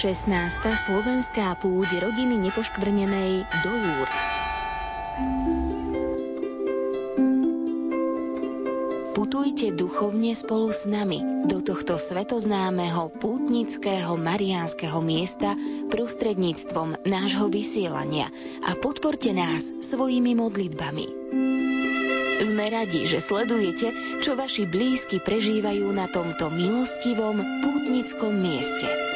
16. slovenská púť rodiny nepoškvrnenej do Lourdes. Putujte duchovne spolu s nami do tohto svetoznámeho pútnického mariánskeho miesta prostredníctvom nášho vysielania a podporte nás svojimi modlitbami. Sme radi, že sledujete, čo vaši blízky prežívajú na tomto milostivom pútnickom mieste.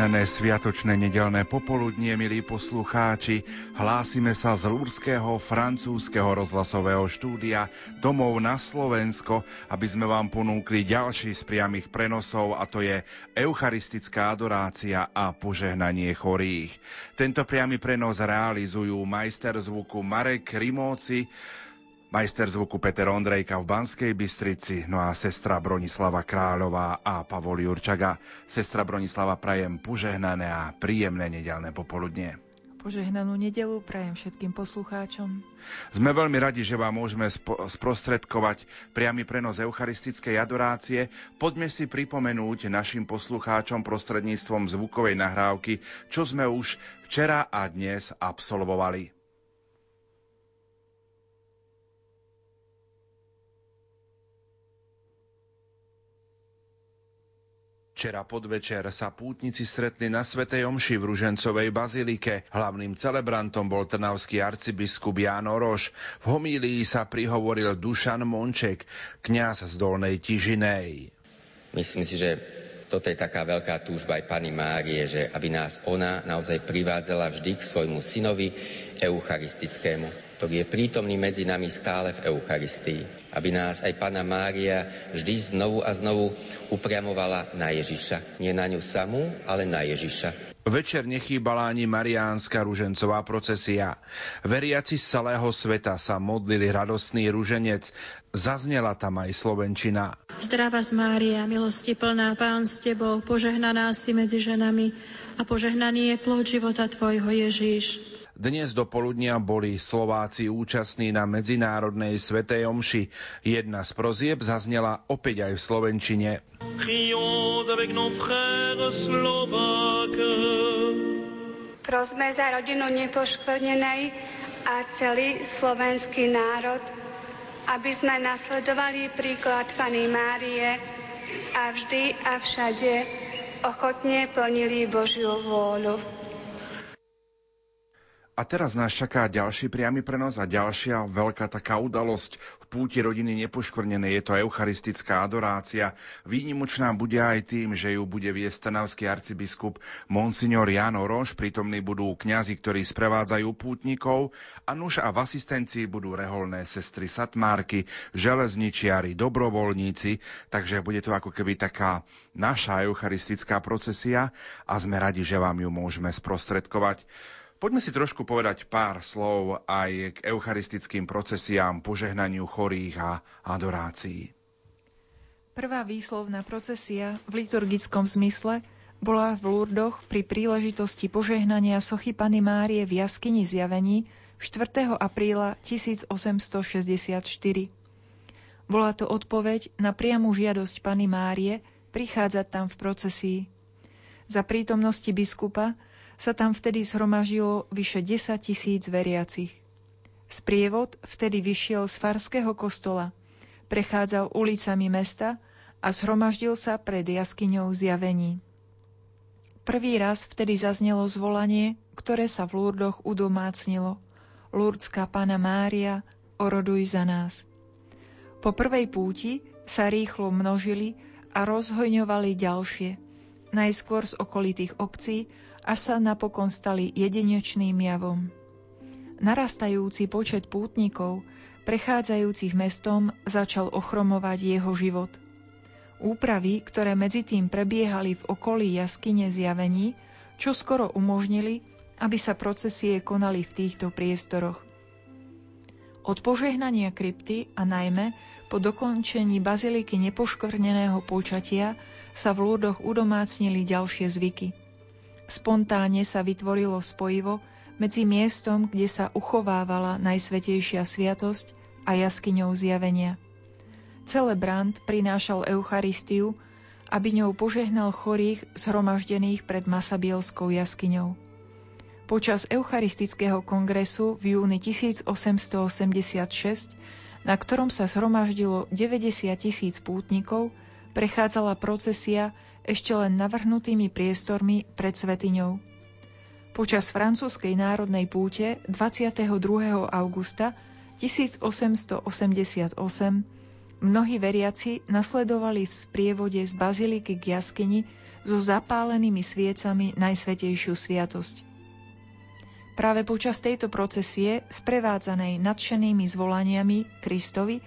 Požehnané sviatočné nedelné popoludnie, milí poslucháči, hlásime sa z Lúrského francúzského rozhlasového štúdia domov na Slovensko, aby sme vám ponúkli ďalší z priamých prenosov a to je Eucharistická adorácia a požehnanie chorých. Tento priamy prenos realizujú majster zvuku Marek Rimóci, Majster zvuku Peter Ondrejka v Banskej Bystrici, no a sestra Bronislava Kráľová a Pavol Jurčaga. Sestra Bronislava prajem požehnané a príjemné nedelné popoludnie. Požehnanú nedelu prajem všetkým poslucháčom. Sme veľmi radi, že vám môžeme sprostredkovať priamy prenos eucharistickej adorácie. Poďme si pripomenúť našim poslucháčom prostredníctvom zvukovej nahrávky, čo sme už včera a dnes absolvovali. Včera podvečer sa pútnici stretli na Svetej Omši v Ružencovej bazilike. Hlavným celebrantom bol trnavský arcibiskup Ján Oroš. V homílii sa prihovoril Dušan Monček, kňaz z Dolnej Tižinej. Myslím si, že toto je taká veľká túžba aj Pani Márie, že aby nás ona naozaj privádzala vždy k svojmu synovi eucharistickému, ktorý je prítomný medzi nami stále v Eucharistii aby nás aj Pana Mária vždy znovu a znovu upriamovala na Ježiša. Nie na ňu samú, ale na Ježiša. Večer nechýbala ani Mariánska ružencová procesia. Veriaci z celého sveta sa modlili radostný ruženec. Zaznela tam aj Slovenčina. Zdravá z Mária, milosti plná, Pán s Tebou, požehnaná si medzi ženami a požehnaný je plod života Tvojho Ježíš. Dnes do poludnia boli Slováci účastní na Medzinárodnej Svetej Omši. Jedna z prozieb zaznela opäť aj v Slovenčine. Prosme za rodinu nepoškvrnenej a celý slovenský národ, aby sme nasledovali príklad Pany Márie a vždy a všade ochotne plnili Božiu vôľu. A teraz nás čaká ďalší priamy prenos a ďalšia veľká taká udalosť v púti rodiny nepoškvrnené. Je to eucharistická adorácia. Výnimočná bude aj tým, že ju bude viesť trnavský arcibiskup Monsignor Jano Roš. Prítomní budú kňazi, ktorí sprevádzajú pútnikov a nuž a v asistencii budú reholné sestry Satmárky, železničiari, dobrovoľníci. Takže bude to ako keby taká naša eucharistická procesia a sme radi, že vám ju môžeme sprostredkovať. Poďme si trošku povedať pár slov aj k eucharistickým procesiám, požehnaniu chorých a adorácií. Prvá výslovná procesia v liturgickom zmysle bola v Lurdoch pri príležitosti požehnania sochy Pany Márie v jaskyni zjavení 4. apríla 1864. Bola to odpoveď na priamu žiadosť Pany Márie prichádzať tam v procesii. Za prítomnosti biskupa sa tam vtedy zhromažilo vyše 10 tisíc veriacich. Sprievod vtedy vyšiel z farského kostola, prechádzal ulicami mesta a zhromaždil sa pred jaskyňou zjavení. Prvý raz vtedy zaznelo zvolanie, ktoré sa v Lurdoch udomácnilo. Lurdská Pana Mária, oroduj za nás. Po prvej púti sa rýchlo množili a rozhojňovali ďalšie, najskôr z okolitých obcí, až sa napokon stali jedinečným javom. Narastajúci počet pútnikov, prechádzajúcich mestom, začal ochromovať jeho život. Úpravy, ktoré medzi tým prebiehali v okolí jaskyne zjavení, čo skoro umožnili, aby sa procesie konali v týchto priestoroch. Od požehnania krypty a najmä Po dokončení baziliky nepoškvrneného počatia sa v Lurdoch udomácnili ďalšie zvyky. Spontánne sa vytvorilo spojivo medzi miestom, kde sa uchovávala Najsvetejšia sviatosť a jaskyňou zjavenia. Celebrant prinášal Eucharistiu, aby ňou požehnal chorých zhromaždených pred Masabielskou jaskyňou. Počas Eucharistického kongresu v júni 1886 na ktorom sa zhromaždilo 90 tisíc pútnikov, prechádzala procesia ešte len navrhnutými priestormi pred Svetiňou. Počas francúzskej národnej púte 22. augusta 1888 mnohí veriaci nasledovali v sprievode z baziliky k jaskyni so zapálenými sviecami Najsvetejšiu sviatosť. Práve počas tejto procesie, sprevádzanej nadšenými zvolaniami Kristovi,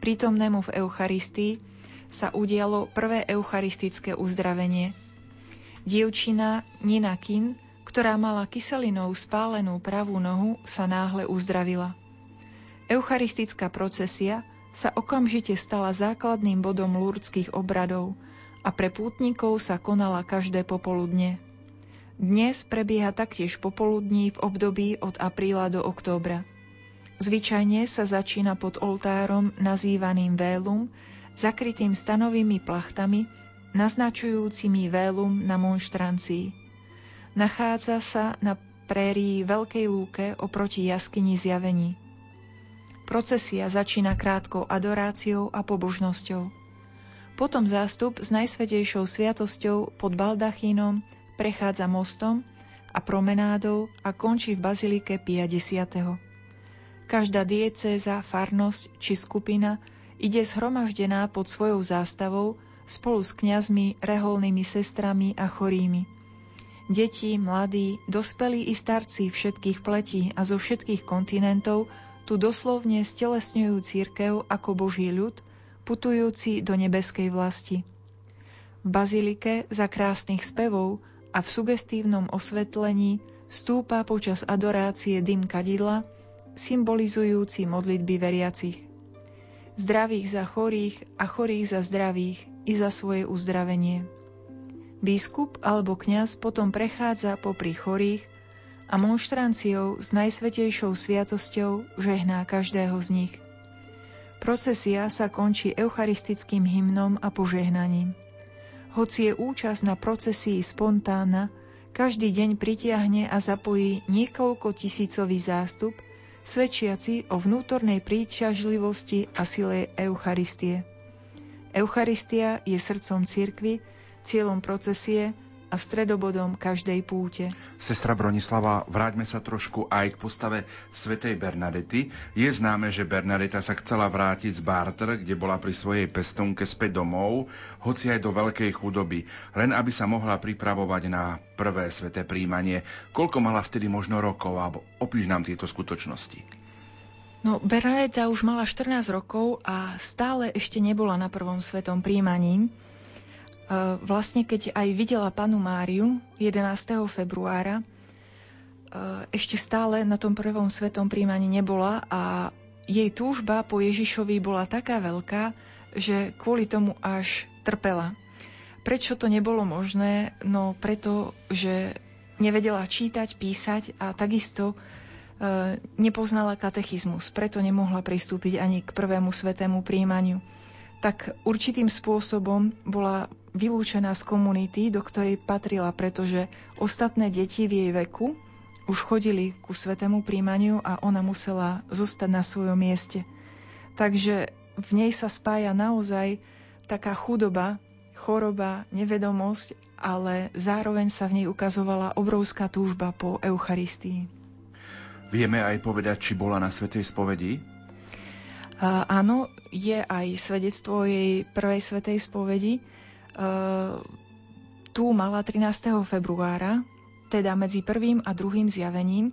prítomnému v Eucharistii, sa udialo prvé eucharistické uzdravenie. Dievčina Nina Kin, ktorá mala kyselinou spálenú pravú nohu, sa náhle uzdravila. Eucharistická procesia sa okamžite stala základným bodom lurdských obradov a pre pútnikov sa konala každé popoludne. Dnes prebieha taktiež popoludní v období od apríla do októbra. Zvyčajne sa začína pod oltárom nazývaným vélum, zakrytým stanovými plachtami, naznačujúcimi vélum na monštrancii. Nachádza sa na prérii Veľkej lúke oproti jaskyni zjavení. Procesia začína krátkou adoráciou a pobožnosťou. Potom zástup s najsvetejšou sviatosťou pod baldachínom prechádza mostom a promenádou a končí v bazilike Pia X. Každá diecéza, farnosť či skupina ide zhromaždená pod svojou zástavou spolu s kňazmi, reholnými sestrami a chorými. Deti, mladí, dospelí i starci všetkých pletí a zo všetkých kontinentov tu doslovne stelesňujú církev ako Boží ľud, putujúci do nebeskej vlasti. V bazilike za krásnych spevov a v sugestívnom osvetlení stúpa počas adorácie dym kadidla, symbolizujúci modlitby veriacich. Zdravých za chorých a chorých za zdravých i za svoje uzdravenie. Biskup alebo kňaz potom prechádza popri chorých a monštranciou s najsvetejšou sviatosťou žehná každého z nich. Procesia sa končí eucharistickým hymnom a požehnaním. Hoci je účasť na procesii spontánna, každý deň pritiahne a zapojí niekoľko tisícový zástup, svedčiaci o vnútornej príťažlivosti a sile Eucharistie. Eucharistia je srdcom cirkvy, cieľom procesie a stredobodom každej púte. Sestra Bronislava, vráťme sa trošku aj k postave svätej Bernadety. Je známe, že Bernadeta sa chcela vrátiť z Barter, kde bola pri svojej pestunke späť domov, hoci aj do veľkej chudoby, len aby sa mohla pripravovať na prvé sveté príjmanie. Koľko mala vtedy možno rokov, alebo opíš nám tieto skutočnosti. No, Bernadeta už mala 14 rokov a stále ešte nebola na prvom svetom príjmaní. E, vlastne keď aj videla panu Máriu 11. februára, e, ešte stále na tom prvom svetom príjmaní nebola a jej túžba po Ježišovi bola taká veľká, že kvôli tomu až trpela. Prečo to nebolo možné? No preto, že nevedela čítať, písať a takisto e, nepoznala katechizmus, preto nemohla pristúpiť ani k prvému svetému príjmaniu. Tak určitým spôsobom bola vylúčená z komunity, do ktorej patrila, pretože ostatné deti v jej veku už chodili ku svetému príjmaniu a ona musela zostať na svojom mieste. Takže v nej sa spája naozaj taká chudoba, choroba, nevedomosť, ale zároveň sa v nej ukazovala obrovská túžba po Eucharistii. Vieme aj povedať, či bola na Svetej spovedi? Uh, áno, je aj svedectvo jej prvej Svetej spovedi. Eh, tu mala 13. februára, teda medzi prvým a druhým zjavením.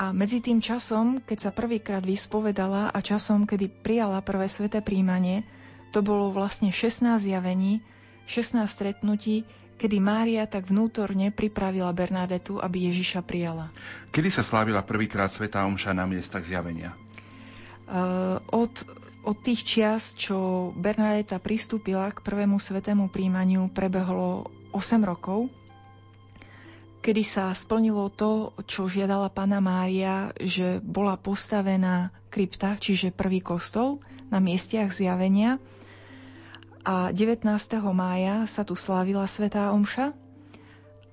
A medzi tým časom, keď sa prvýkrát vyspovedala a časom, kedy prijala prvé sveté príjmanie, to bolo vlastne 16 zjavení, 16 stretnutí, kedy Mária tak vnútorne pripravila Bernadetu, aby Ježiša prijala. Kedy sa slávila prvýkrát Svetá Omša na miestach zjavenia? Uh, od Od tých čias, čo Bernadeta pristúpila k prvému svetému príjmaniu, prebehlo 8 rokov, kedy sa splnilo to, čo žiadala pána Mária, že bola postavená krypta, čiže prvý kostol na miestiach zjavenia. A 19. mája sa tu slávila Svetá Omša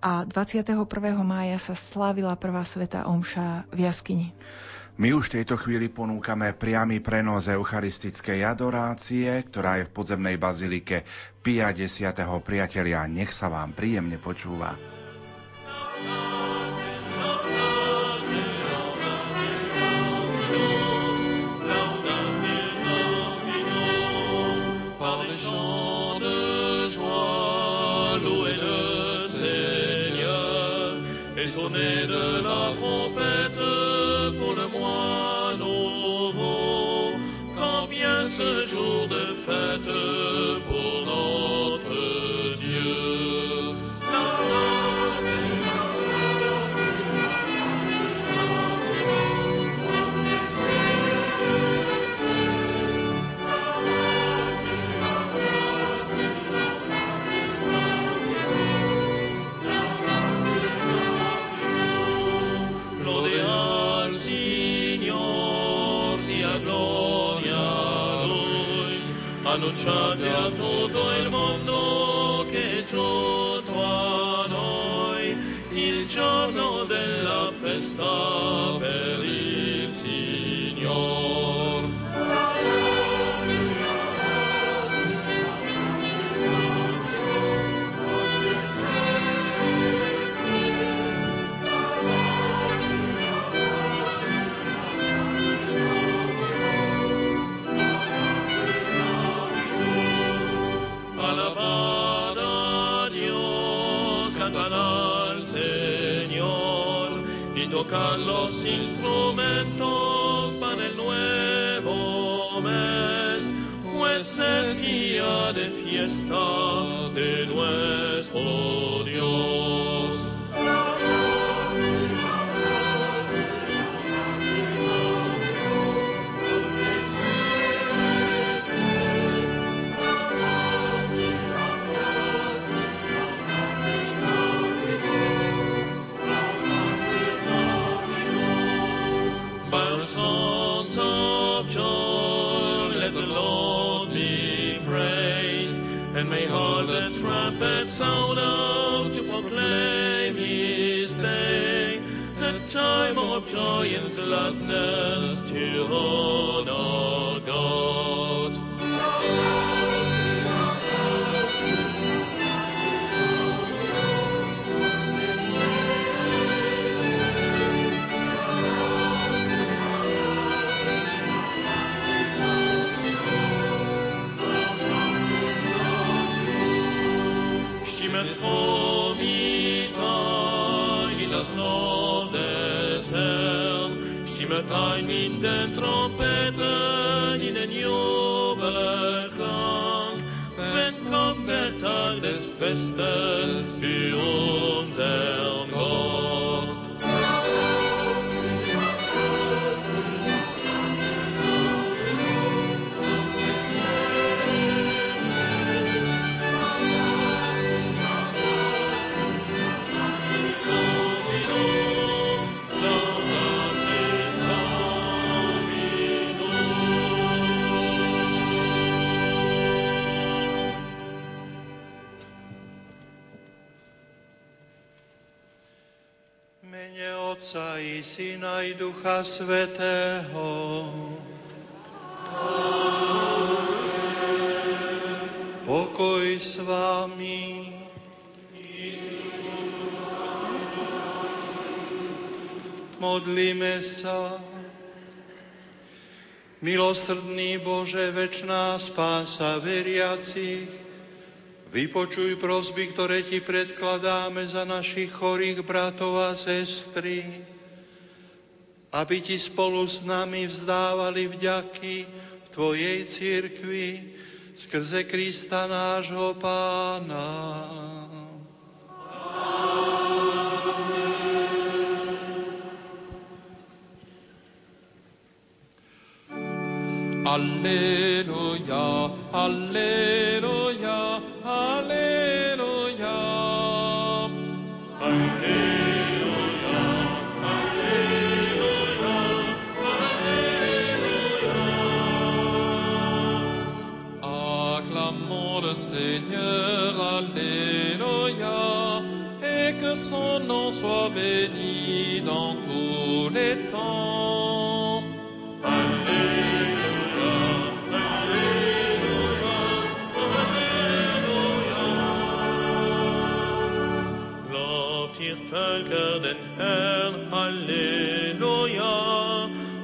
a 21. mája sa slávila prvá Svetá Omša v jaskyni. My už v tejto chvíli ponúkame priamy prenos eucharistickej adorácie, ktorá je v podzemnej bazilike Pia 10. priatelia. Nech sa vám príjemne počúva. sonner de la trompette pour le mois nouveau, quand vient ce jour de fête annunciate a tutto il mondo che giunto a noi il giorno della festa per pues es día de fiesta de nuestro Ducha Svetého. Pokoj s vami. Modlíme sa. Milosrdný Bože, večná spása veriacich, Vypočuj prosby, ktoré ti predkladáme za našich chorých bratov a sestry, aby ti spolu s nami vzdávali vďaky v Tvojej církvi skrze Krista nášho Pána. Alléluia, Alléluia, Alléluia. Son nom soit béni dans tous les temps. Lobt ihr Völker den Herrn, Halleluja.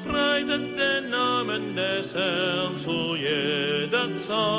Preiset den Namen des Herrn zu jeder Zeit.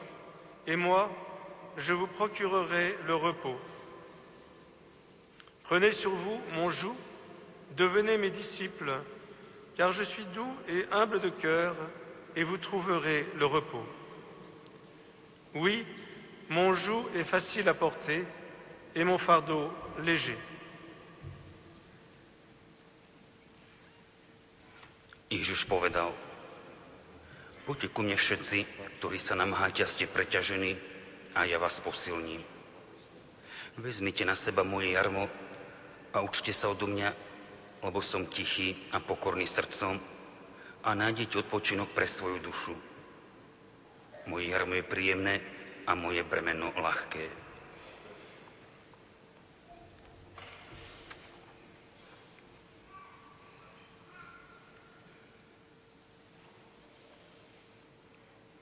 et moi, je vous procurerai le repos. Prenez sur vous mon joug, devenez mes disciples, car je suis doux et humble de cœur, et vous trouverez le repos. Oui, mon joug est facile à porter, et mon fardeau léger. Poďte ku mne všetci, ktorí sa namáhate a ste preťažení, a ja vás posilním. Vezmite na seba moje jarmo a učte sa odo mňa, lebo som tichý a pokorný srdcom a nájdete odpočinok pre svoju dušu. Moje jarmo je príjemné a moje bremeno ľahké.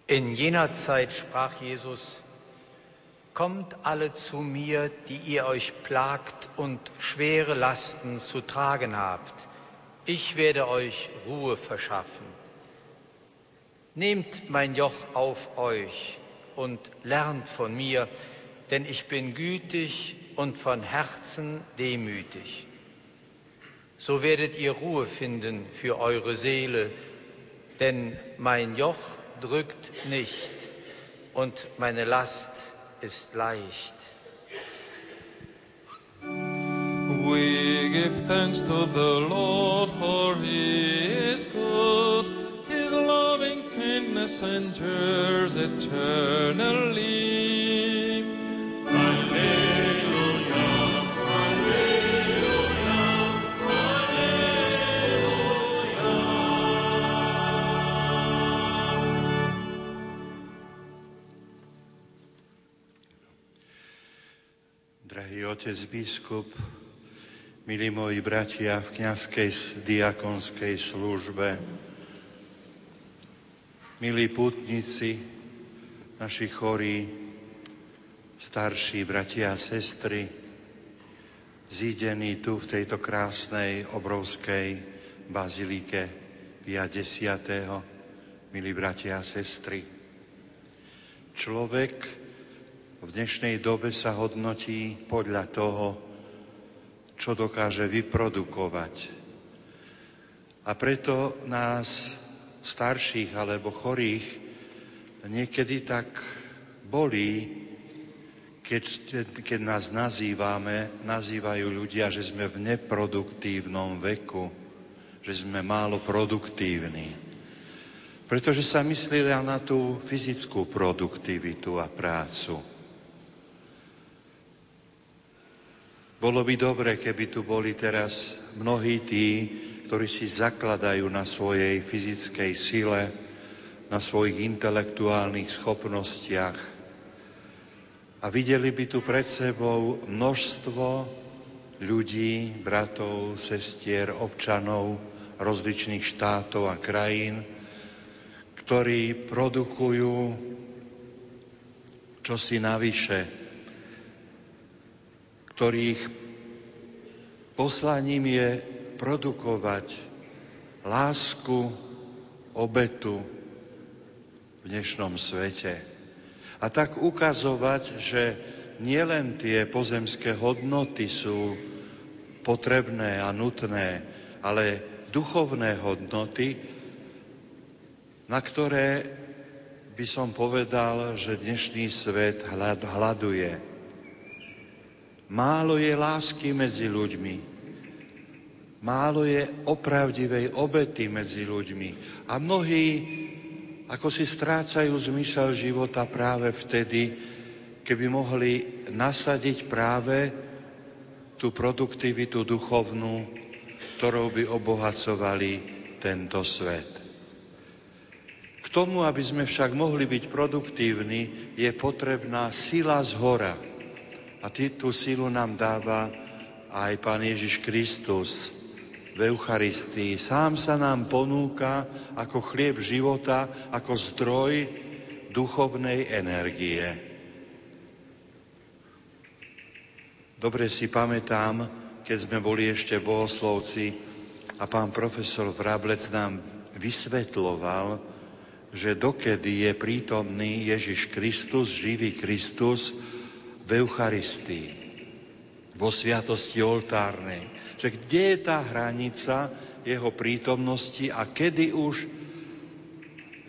In jener Zeit sprach Jesus, Kommt alle zu mir, die ihr euch plagt und schwere Lasten zu tragen habt. Ich werde euch Ruhe verschaffen. Nehmt mein Joch auf euch und lernt von mir, denn ich bin gütig und von Herzen demütig. So werdet ihr Ruhe finden für eure Seele, denn mein Joch drückt nicht und meine Last ist leicht. We give thanks to the Lord for he is good. His loving kindness endures eternally. Drahý otec biskup, milí moji bratia v kniazkej diakonskej službe, milí putníci, naši chorí, starší bratia a sestry, zídení tu v tejto krásnej, obrovskej bazilike Pia X. Milí bratia a sestry, človek v dnešnej dobe sa hodnotí podľa toho, čo dokáže vyprodukovať. A preto nás, starších alebo chorých, niekedy tak bolí, keď, keď nás nazývame, nazývajú ľudia, že sme v neproduktívnom veku, že sme málo produktívni. Pretože sa mysleli na tú fyzickú produktivitu a prácu. Bolo by dobre, keby tu boli teraz mnohí tí, ktorí si zakladajú na svojej fyzickej sile, na svojich intelektuálnych schopnostiach. A videli by tu pred sebou množstvo ľudí, bratov, sestier, občanov rozličných štátov a krajín, ktorí produkujú čosi navyše, ktorých poslaním je produkovať lásku, obetu v dnešnom svete. A tak ukazovať, že nielen tie pozemské hodnoty sú potrebné a nutné, ale duchovné hodnoty, na ktoré by som povedal, že dnešný svet hľaduje. Málo je lásky medzi ľuďmi, Málo je opravdivej obety medzi ľuďmi. A mnohí ako si strácajú zmysel života práve vtedy, keby mohli nasadiť práve tú produktivitu duchovnú, ktorou by obohacovali tento svet. K tomu, aby sme však mohli byť produktívni, je potrebná sila z hora. A tú silu nám dáva aj Pán Ježiš Kristus, v Eucharistii. Sám sa nám ponúka ako chlieb života, ako zdroj duchovnej energie. Dobre si pamätám, keď sme boli ešte bohoslovci a pán profesor Vrablec nám vysvetloval, že dokedy je prítomný Ježiš Kristus, živý Kristus v Eucharistii, vo sviatosti oltárnej že kde je tá hranica jeho prítomnosti a kedy už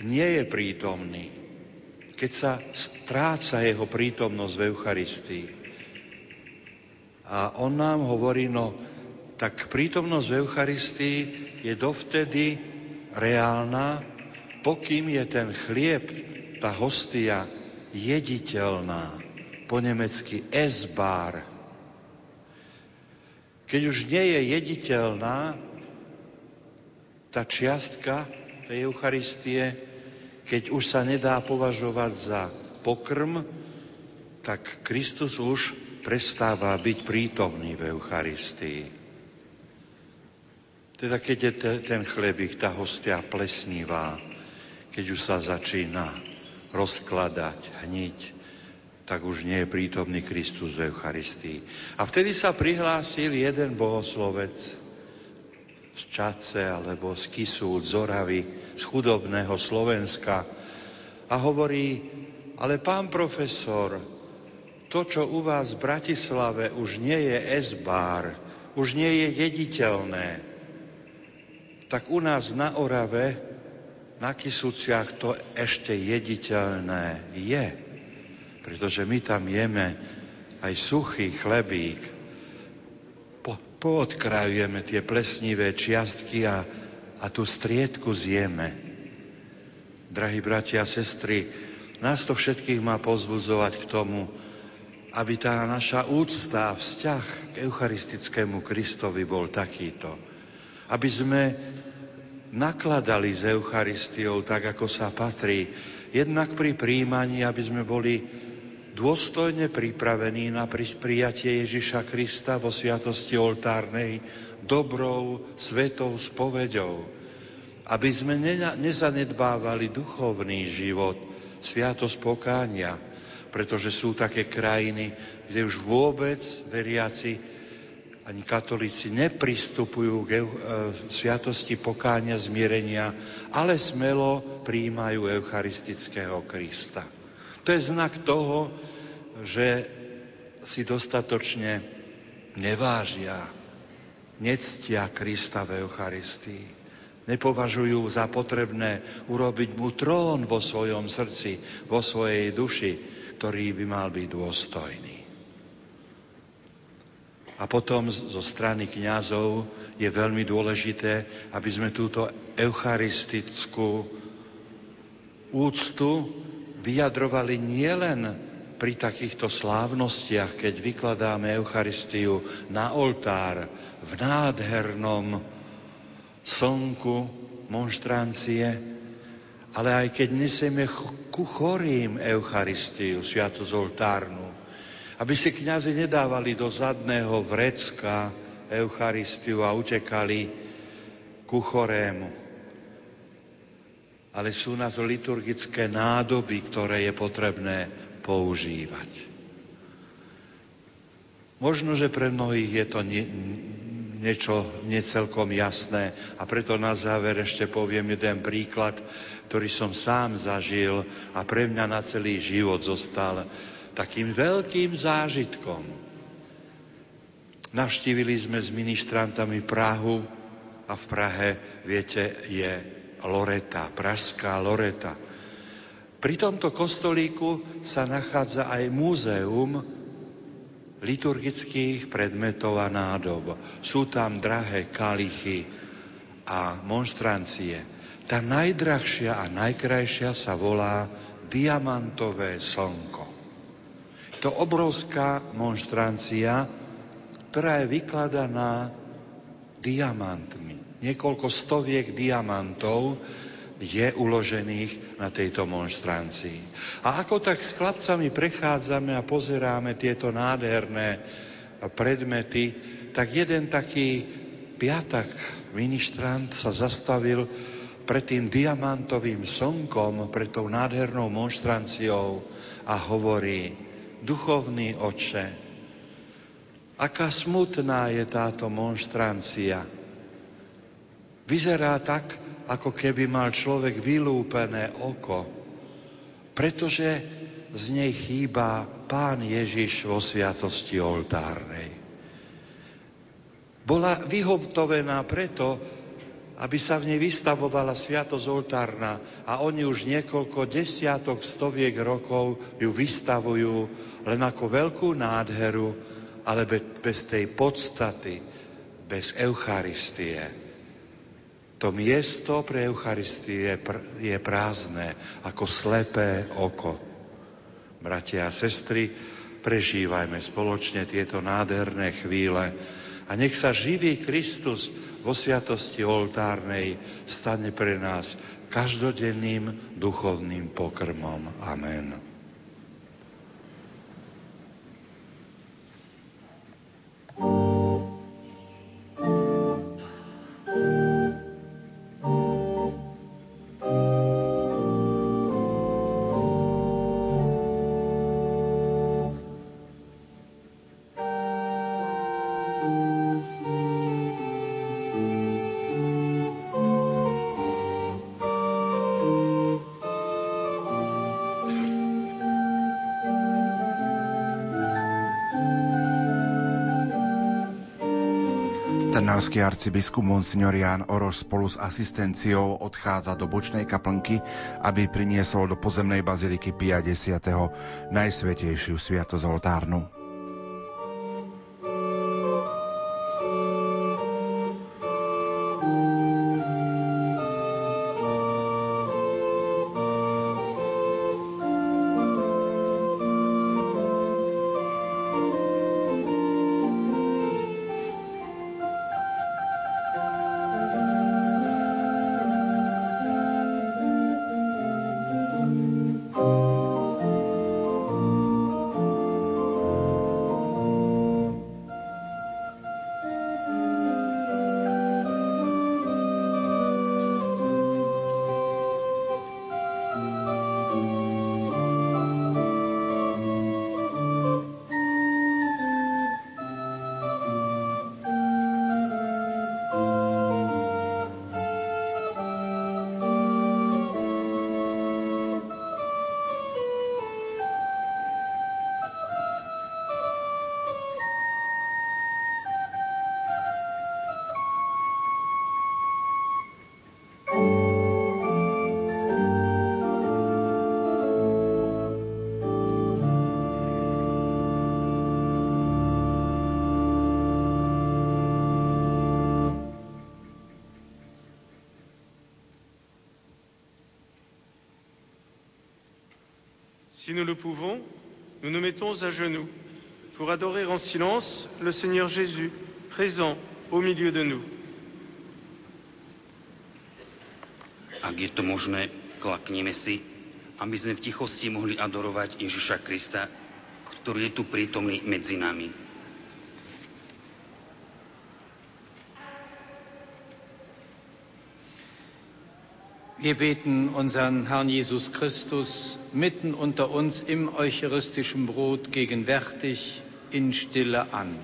nie je prítomný. Keď sa stráca jeho prítomnosť v Eucharistii. A on nám hovorí, no tak prítomnosť v Eucharistii je dovtedy reálna, pokým je ten chlieb, tá hostia, jediteľná. Po nemecky esbar, keď už nie je jediteľná tá čiastka tej Eucharistie, keď už sa nedá považovať za pokrm, tak Kristus už prestáva byť prítomný v Eucharistii. Teda keď je ten chlebík, tá hostia plesnivá, keď už sa začína rozkladať, hniť, tak už nie je prítomný Kristus v Eucharistii. A vtedy sa prihlásil jeden bohoslovec z Čace alebo z Kisu, z Zoravy, z chudobného Slovenska a hovorí, ale pán profesor, to, čo u vás v Bratislave už nie je esbár, už nie je jediteľné, tak u nás na Orave, na Kisuciach to ešte jediteľné je pretože my tam jeme aj suchý chlebík, po, poodkrajujeme tie plesnivé čiastky a, a tú striedku zjeme. Drahí bratia a sestry, nás to všetkých má pozbudzovať k tomu, aby tá naša úcta a vzťah k eucharistickému Kristovi bol takýto. Aby sme nakladali s Eucharistiou tak, ako sa patrí. Jednak pri príjmaní, aby sme boli dôstojne pripravení na prijatie Ježiša Krista vo sviatosti oltárnej dobrou, svetou spoveďou. Aby sme nezanedbávali duchovný život, sviatosť pokánia, pretože sú také krajiny, kde už vôbec veriaci ani katolíci nepristupujú k e, sviatosti pokánia, zmierenia, ale smelo príjmajú eucharistického Krista. To je znak toho, že si dostatočne nevážia, nectia Krista v Eucharistii. Nepovažujú za potrebné urobiť mu trón vo svojom srdci, vo svojej duši, ktorý by mal byť dôstojný. A potom zo strany kňazov je veľmi dôležité, aby sme túto eucharistickú úctu vyjadrovali nielen pri takýchto slávnostiach, keď vykladáme Eucharistiu na oltár v nádhernom slnku monštrancie, ale aj keď nesieme ku chorým Eucharistiu, sviatosť oltárnu, aby si kňazi nedávali do zadného vrecka Eucharistiu a utekali ku chorému ale sú na to liturgické nádoby, ktoré je potrebné používať. Možno, že pre mnohých je to nie, niečo necelkom jasné a preto na záver ešte poviem jeden príklad, ktorý som sám zažil a pre mňa na celý život zostal takým veľkým zážitkom. Navštívili sme s ministrantami Prahu a v Prahe, viete, je Loreta, pražská Loreta. Pri tomto kostolíku sa nachádza aj múzeum liturgických predmetov a nádob. Sú tam drahé kalichy a monštrancie. Tá najdrahšia a najkrajšia sa volá diamantové slnko. To obrovská monštrancia, ktorá je vykladaná diamantmi. Niekoľko stoviek diamantov, je uložených na tejto monštrancii. A ako tak s chlapcami prechádzame a pozeráme tieto nádherné predmety, tak jeden taký piatak ministrant sa zastavil pred tým diamantovým slnkom, pred tou nádhernou monštranciou a hovorí, duchovný oče, aká smutná je táto monštrancia. Vyzerá tak, ako keby mal človek vylúpené oko, pretože z nej chýba Pán Ježiš vo sviatosti oltárnej. Bola vyhovtovená preto, aby sa v nej vystavovala sviatosť oltárna a oni už niekoľko desiatok, stoviek rokov ju vystavujú len ako veľkú nádheru, ale bez tej podstaty, bez Eucharistie. To miesto pre Eucharistie je, pr- je prázdne ako slepé oko. Bratia a sestry, prežívajme spoločne tieto nádherné chvíle a nech sa živý Kristus vo sviatosti oltárnej stane pre nás každodenným duchovným pokrmom. Amen. Trnavský arcibiskup Monsignor Jan Oroš spolu s asistenciou odchádza do bočnej kaplnky, aby priniesol do pozemnej baziliky 50. najsvetejšiu sviatosť oltárnu. À genoux pour adorer en silence le Seigneur Jésus, présent au milieu de nous. Ak je to možné, klakneme si, aby sme v tichosti mohli adorovať Ježiša Krista, ktorý je tu prítomný medzi nami. Wir beten unseren Herrn Jesus Christus mitten unter uns im eucharistischen Brot gegenwärtig in Stille an.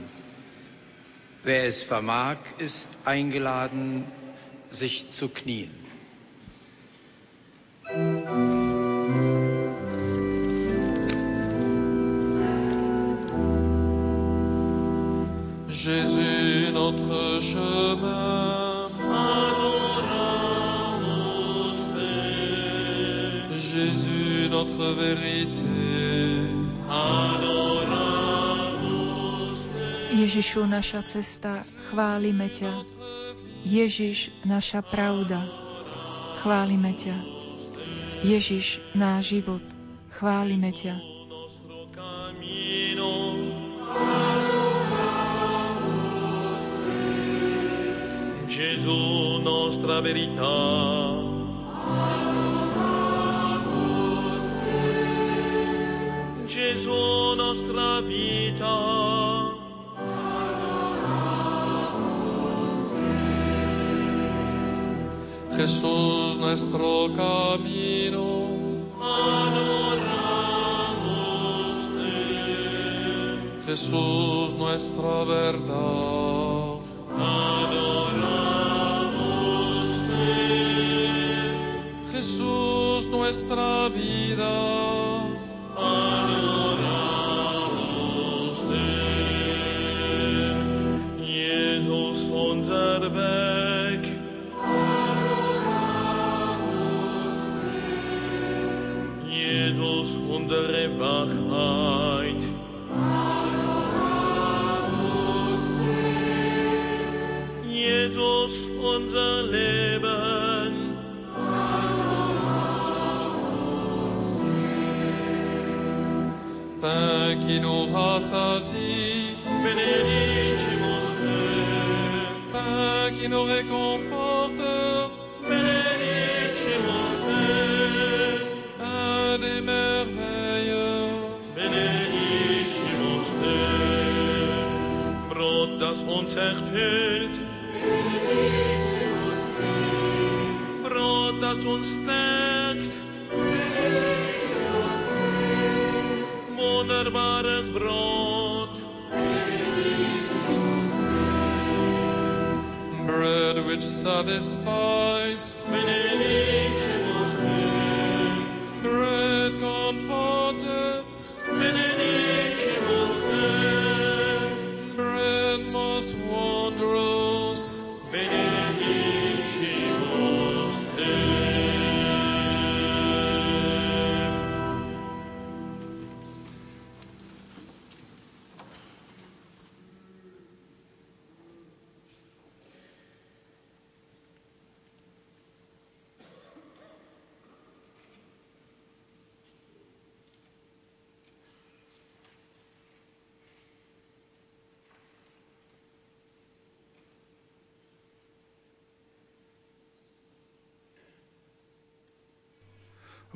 Wer es vermag, ist eingeladen, sich zu knien. Ježišu, naša cesta, chválime ťa. Ježiš, naša pravda, chválime ťa. Ježiš, náš život, chválime ťa. Gesù, nostra verità. Jesús, nuestro camino. Jesús, nuestra verdad. Jesús, nuestra vida. Nous rassasie, bénédicimus Te. Père qui nous réconforte, bénédicimus Te. Père des merveilles, bénédicimus Te. Brot, das uns erfüllt, Brot, das uns stärkt, wunderbares Brot. which satisfies when in each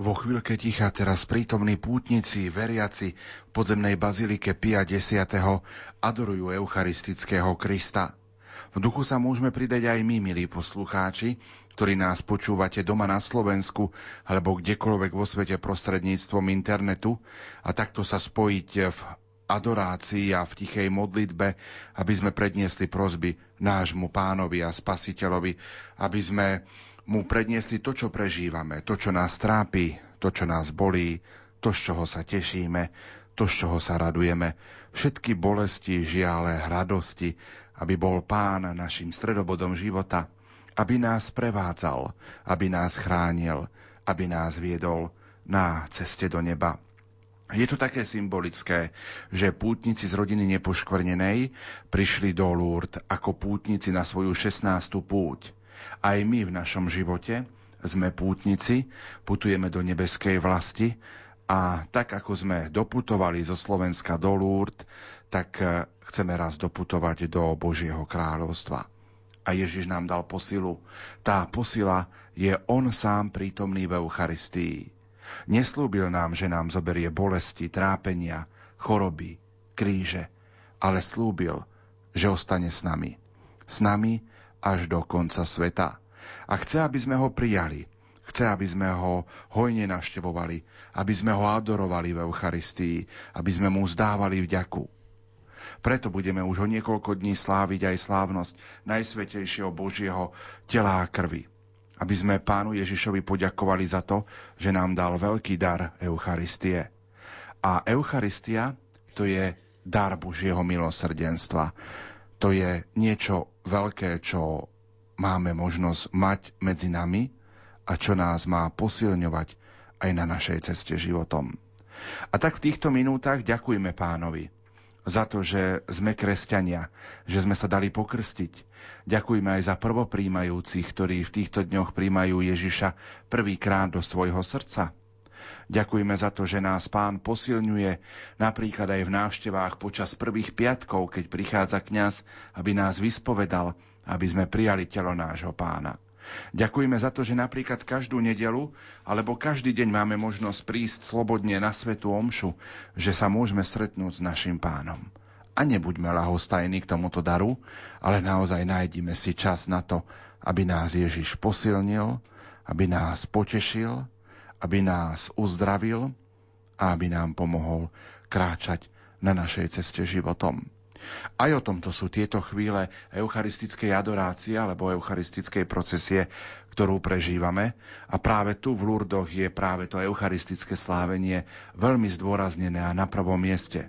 Vo chvíľke ticha teraz prítomní pútnici, veriaci v podzemnej bazilike Pia X. adorujú eucharistického Krista. V duchu sa môžeme pridať aj my, milí poslucháči, ktorí nás počúvate doma na Slovensku alebo kdekoľvek vo svete prostredníctvom internetu a takto sa spojiť v adorácii a v tichej modlitbe, aby sme predniesli prosby nášmu pánovi a spasiteľovi, aby sme mu predniesli to, čo prežívame, to, čo nás trápi, to, čo nás bolí, to, z čoho sa tešíme, to, z čoho sa radujeme, všetky bolesti, žiale, radosti, aby bol Pán našim stredobodom života, aby nás prevádzal, aby nás chránil, aby nás viedol na ceste do neba. Je to také symbolické, že pútnici z rodiny nepoškvrnenej prišli do Lourdes ako pútnici na svoju 16. púť. Aj my v našom živote sme pútnici, putujeme do nebeskej vlasti a tak ako sme doputovali zo Slovenska do Lourdes, tak eh, chceme raz doputovať do Božieho kráľovstva. A Ježiš nám dal posilu. Tá posila je On sám prítomný v Eucharistii. Neslúbil nám, že nám zoberie bolesti, trápenia, choroby, kríže, ale slúbil, že ostane s nami. S nami až do konca sveta. A chce, aby sme ho prijali. Chce, aby sme ho hojne naštevovali, aby sme ho adorovali v Eucharistii, aby sme mu zdávali vďaku. Preto budeme už o niekoľko dní sláviť aj slávnosť Najsvetejšieho Božieho tela a krvi. Aby sme pánu Ježišovi poďakovali za to, že nám dal veľký dar Eucharistie. A Eucharistia to je dar Božieho milosrdenstva. To je niečo veľké, čo máme možnosť mať medzi nami a čo nás má posilňovať aj na našej ceste životom. A tak v týchto minútach ďakujme pánovi za to, že sme kresťania, že sme sa dali pokrstiť. Ďakujme aj za prvopríjmajúcich, ktorí v týchto dňoch príjmajú Ježiša prvýkrát do svojho srdca. Ďakujeme za to, že nás pán posilňuje napríklad aj v návštevách počas prvých piatkov, keď prichádza kňaz, aby nás vyspovedal, aby sme prijali telo nášho pána. Ďakujeme za to, že napríklad každú nedelu alebo každý deň máme možnosť prísť slobodne na svetu omšu, že sa môžeme stretnúť s našim pánom. A nebuďme lahostajní k tomuto daru, ale naozaj nájdime si čas na to, aby nás Ježiš posilnil, aby nás potešil aby nás uzdravil a aby nám pomohol kráčať na našej ceste životom. Aj o tomto sú tieto chvíle eucharistickej adorácie alebo eucharistickej procesie, ktorú prežívame. A práve tu v Lurdoch je práve to eucharistické slávenie veľmi zdôraznené a na prvom mieste.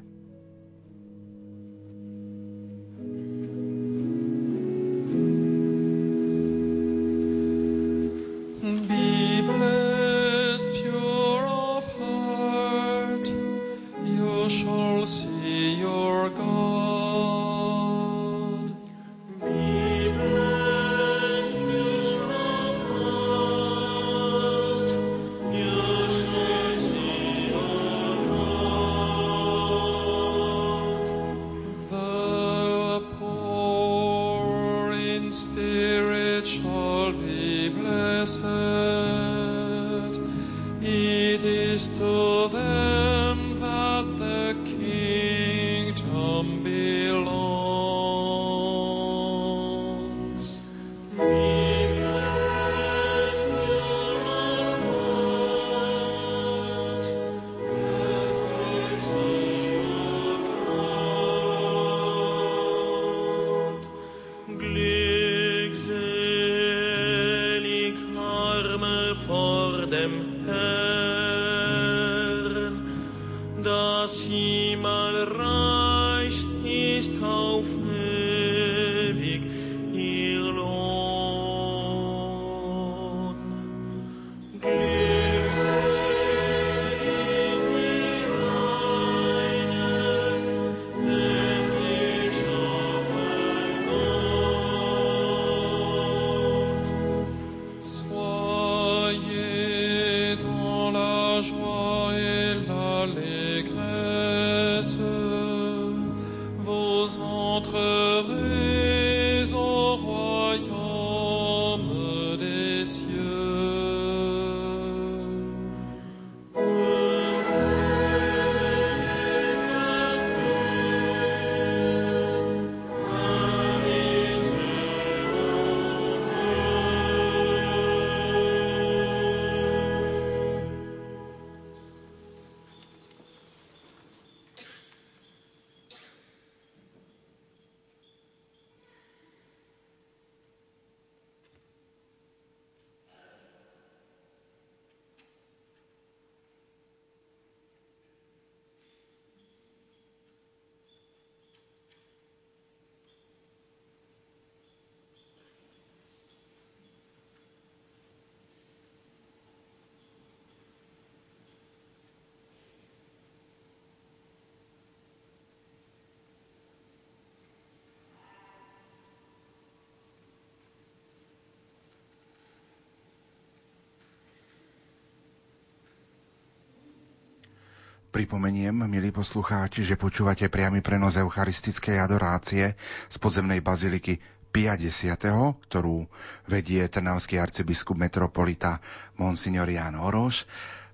Pripomeniem, milí poslucháči, že počúvate priamy prenos eucharistickej adorácie z podzemnej baziliky 50., ktorú vedie trnavský arcibiskup metropolita Monsignor Jan Oroš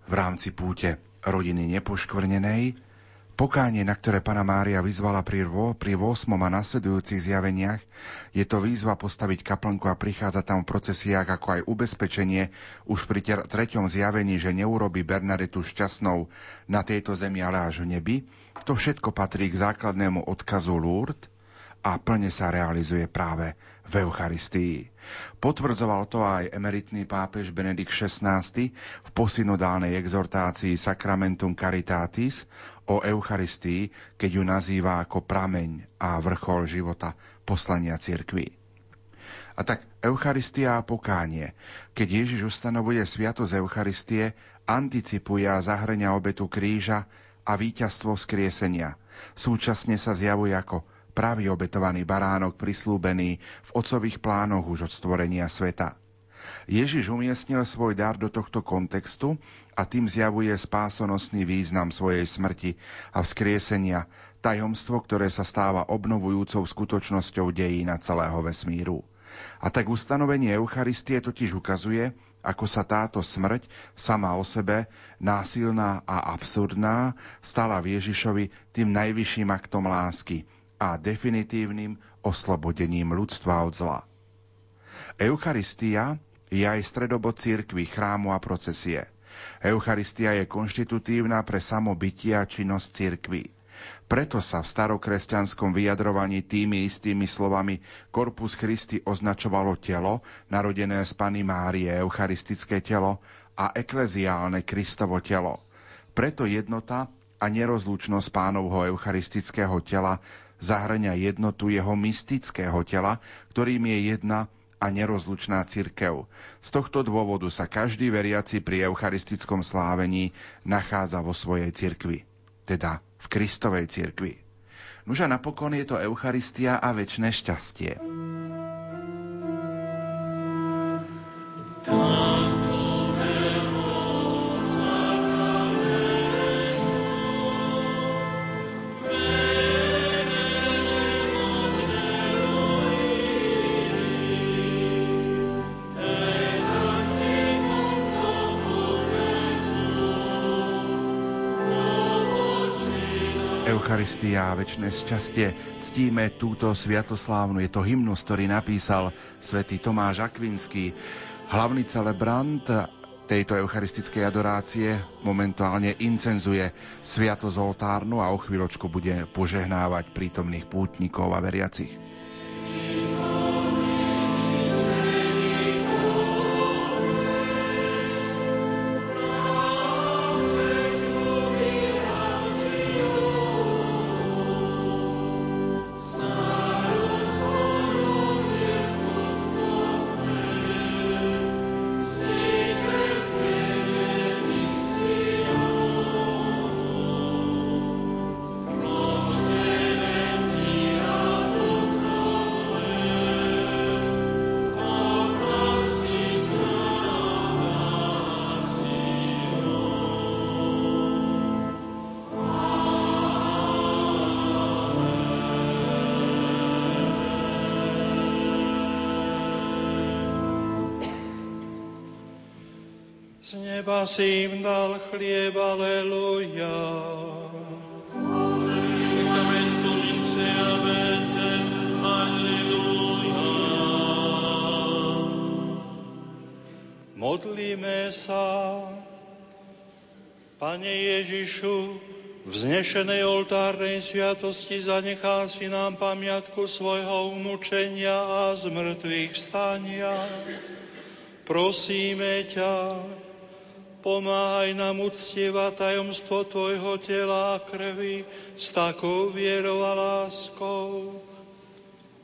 v rámci púte rodiny nepoškvrnenej Pokánie, na ktoré Pana Mária vyzvala pri, pri 8. a nasledujúcich zjaveniach, je to výzva postaviť kaplnku a prichádzať tam v procesiách ako aj ubezpečenie už pri treťom zjavení, že neurobi Bernadetu šťastnou na tejto zemi, ale až v nebi. To všetko patrí k základnému odkazu Lourdes a plne sa realizuje práve v Eucharistii. Potvrdzoval to aj emeritný pápež Benedikt XVI v posynodálnej exhortácii Sacramentum Caritatis o Eucharistii, keď ju nazýva ako prameň a vrchol života poslania cirkvi. A tak Eucharistia a pokánie. Keď Ježiš ustanovuje sviatosť Eucharistie, anticipuje a zahrňa obetu kríža a víťazstvo skriesenia. Súčasne sa zjavuje ako pravý obetovaný baránok prislúbený v ocových plánoch už od stvorenia sveta. Ježiš umiestnil svoj dar do tohto kontextu a tým zjavuje spásonosný význam svojej smrti a vzkriesenia, tajomstvo, ktoré sa stáva obnovujúcou skutočnosťou dejína celého vesmíru. A tak ustanovenie Eucharistie totiž ukazuje, ako sa táto smrť sama o sebe, násilná a absurdná, stala v Ježišovi tým najvyšším aktom lásky a definitívnym oslobodením ľudstva od zla. Eucharistia je aj stredobod církvy, chrámu a procesie. Eucharistia je konštitutívna pre samobytie a činnosť církvy. Preto sa v starokresťanskom vyjadrovaní tými istými slovami Corpus Christi označovalo telo, narodené z Pany Márie, eucharistické telo a ekleziálne Kristovo telo. Preto jednota a nerozlučnosť pánovho eucharistického tela zahrňa jednotu jeho mystického tela, ktorým je jedna a nerozlučná cirkev. Z tohto dôvodu sa každý veriaci pri eucharistickom slávení nachádza vo svojej cirkvi, teda v Kristovej cirkvi. Nuž napokon je to Eucharistia a väčšie šťastie. Eucharistia a väčšie šťastie. Ctíme túto sviatoslávnu. Je to hymnus, ktorý napísal svätý Tomáš Akvinský. Hlavný celebrant tejto eucharistickej adorácie momentálne incenzuje sviatosť oltárnu a o chvíľočku bude požehnávať prítomných pútnikov a veriacich. Si im dal chlieb, aleluja. Modlíme sa, Pane Ježišu, v oltárnej sviatosti zanechá si nám pamiatku svojho umúčenia a zmrtvých vstania. Prosíme ťa, Pomáhaj nám uctievať tajomstvo Tvojho tela a krvi s takou vierou a láskou,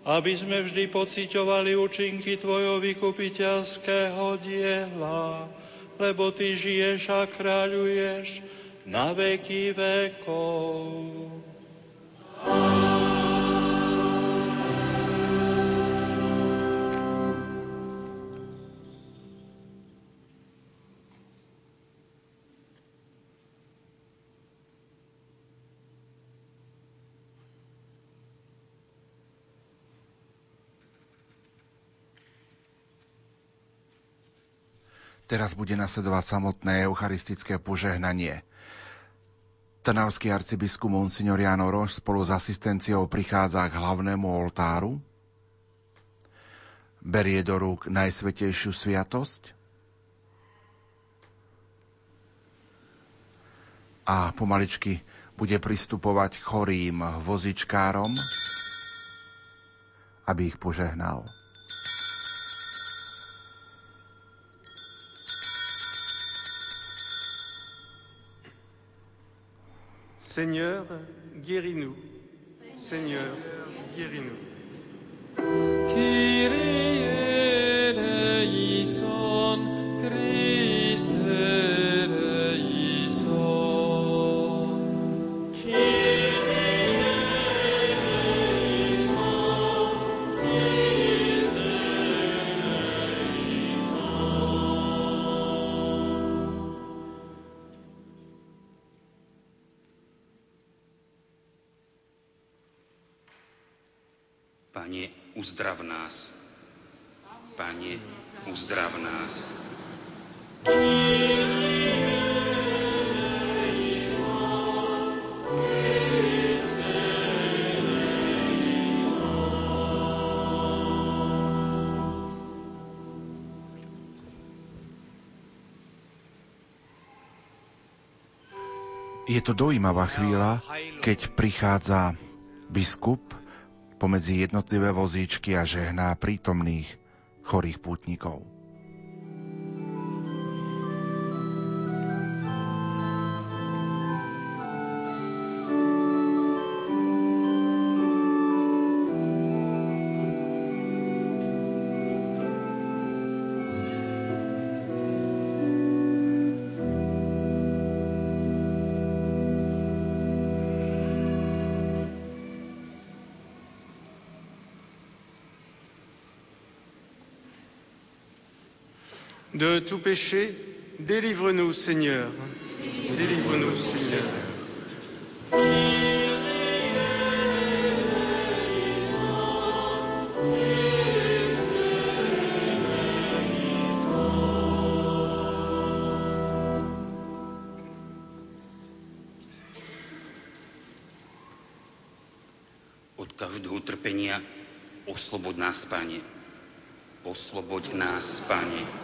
aby sme vždy pociťovali účinky Tvojho vykupiteľského diela, lebo Ty žiješ a kráľuješ na veky vekov. Amen. Teraz bude nasledovať samotné eucharistické požehnanie. Trnavský arcibiskup Monsignor Jano Roš spolu s asistenciou prichádza k hlavnému oltáru, berie do rúk najsvetejšiu sviatosť a pomaličky bude pristupovať chorým vozičkárom, aby ich požehnal. Seigneur, guéris-nous. Seigneur, guéris-nous. Uzdrav nás. Pane, uzdrav nás. Je to dojímavá chvíľa, keď prichádza biskup pomedzi jednotlivé vozíčky a žehná prítomných chorých pútnikov. De tout péché, délivre-nous, Seigneur. Délivre-nous, Seigneur. Každého trpenia osloboď nás, Pane. Osloboď nás, Pane.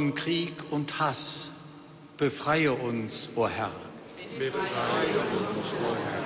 Von Krieg und Hass befreie uns, o Herr. Befreie uns, o Herr.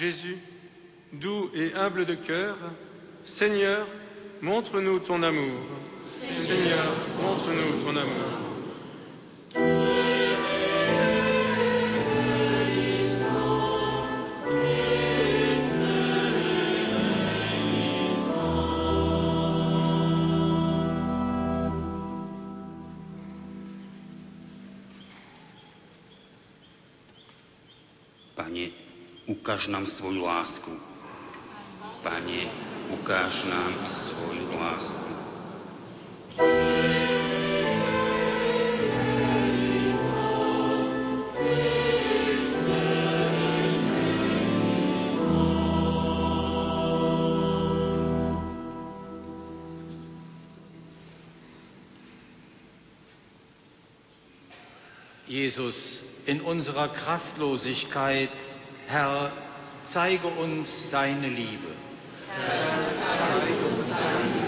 Jésus, doux et humble de cœur, Seigneur, montre-nous ton amour. Seigneur, montre-nous ton amour. ukáž nám svoju lásku. Pane, ukáž nám svoju lásku. Jesus, in unserer Kraftlosigkeit, Herr, zeige uns deine Liebe. Herr, zeige uns deine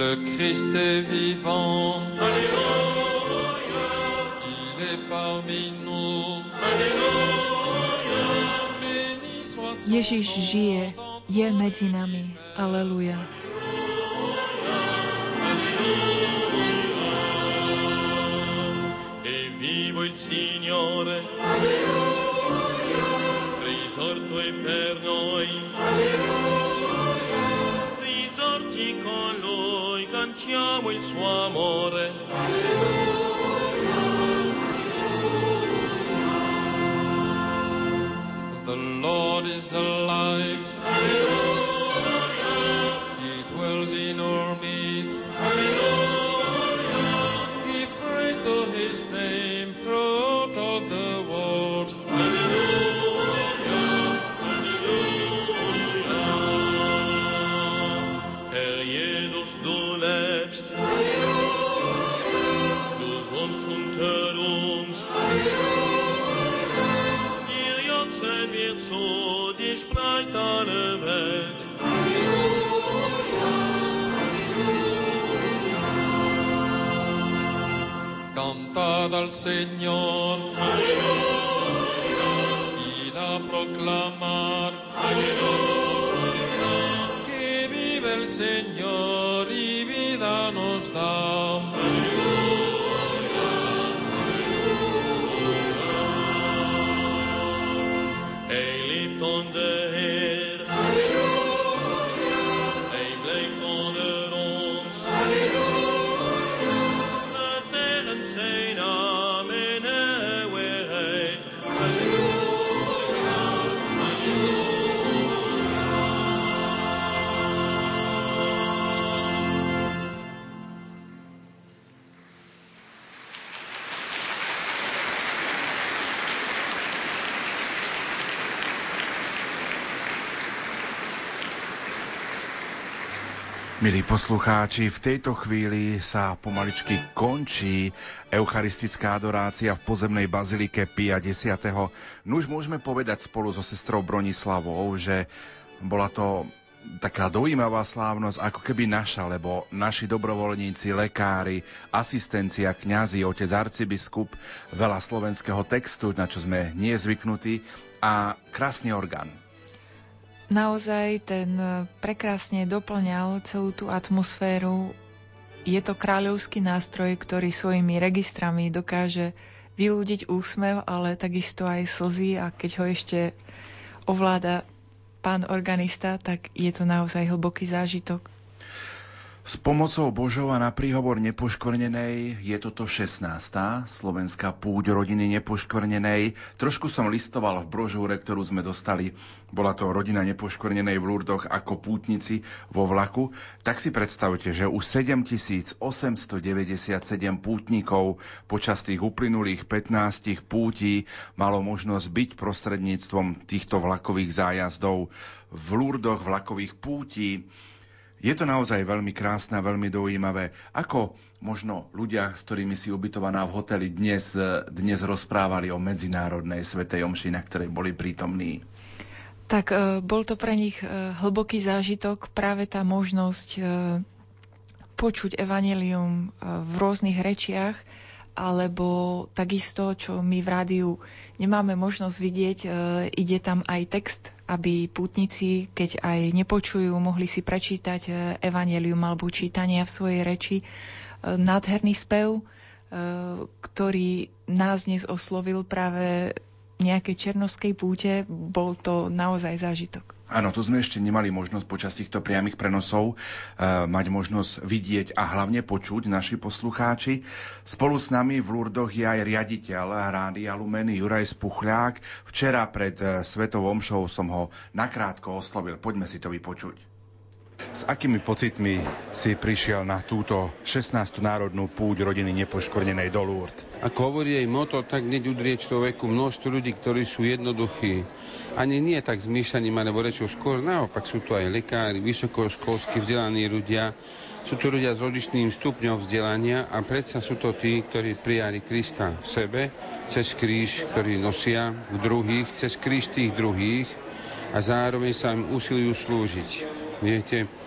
Le Christ est vivant. Alléluia. Il est parmi nous. Alléluia. Béni soit son Ježiš žije, je medzi nami. Aleluja. Il suo amore. The Lord is alive. Du wohnst unter uns. Dir Jotzen wird zu, dir spricht alle Welt. Cantad al Señor. Id a proclamar. Que vive el Señor y poslucháči, v tejto chvíli sa pomaličky končí eucharistická adorácia v pozemnej bazilike Pia X. Nuž môžeme povedať spolu so sestrou Bronislavou, že bola to taká dojímavá slávnosť, ako keby naša, lebo naši dobrovoľníci, lekári, asistencia, kňazi, otec arcibiskup, veľa slovenského textu, na čo sme nie zvyknutí a krásny orgán. Naozaj ten prekrásne doplňal celú tú atmosféru. Je to kráľovský nástroj, ktorý svojimi registrami dokáže vylúdiť úsmev, ale takisto aj slzy a keď ho ešte ovláda pán organista, tak je to naozaj hlboký zážitok. S pomocou Božov a na príhovor nepoškvrnenej je toto 16. slovenská púť rodiny nepoškvrnenej. Trošku som listoval v brožúre, ktorú sme dostali. Bola to rodina nepoškvrnenej v Lurdoch ako pútnici vo vlaku. Tak si predstavte, že už 7897 pútnikov počas tých uplynulých 15 pútí malo možnosť byť prostredníctvom týchto vlakových zájazdov v Lurdoch vlakových pútí je to naozaj veľmi krásne a veľmi dojímavé. Ako možno ľudia, s ktorými si ubytovaná v hoteli dnes, dnes rozprávali o medzinárodnej svetej omši, na ktorej boli prítomní? Tak e, bol to pre nich e, hlboký zážitok, práve tá možnosť e, počuť evanelium v rôznych rečiach, alebo takisto, čo my v rádiu nemáme možnosť vidieť, e, ide tam aj text, aby pútnici, keď aj nepočujú, mohli si prečítať e, evanelium alebo čítania v svojej reči. E, nádherný spev, ktorý nás dnes oslovil práve nejakej černovskej púte, bol to naozaj zážitok. Áno, tu sme ešte nemali možnosť počas týchto priamých prenosov uh, mať možnosť vidieť a hlavne počuť naši poslucháči. Spolu s nami v Lurdoch je aj riaditeľ Rádia Lumeny Juraj Spuchľák. Včera pred uh, Svetou omšou som ho nakrátko oslovil. Poďme si to vypočuť. S akými pocitmi si prišiel na túto 16. národnú púť rodiny nepoškvrnenej do Lourdes? Ako hovorí jej moto, tak hneď udrie človeku množstvo ľudí, ktorí sú jednoduchí. Ani nie tak zmýšľaním alebo rečou, skôr naopak sú to aj lekári, vysokoškolsky vzdelaní ľudia, sú to ľudia s rodičným stupňom vzdelania a predsa sú to tí, ktorí prijali Krista v sebe, cez kríž, ktorý nosia v druhých, cez kríž tých druhých a zároveň sa im usilujú slúžiť. Viete,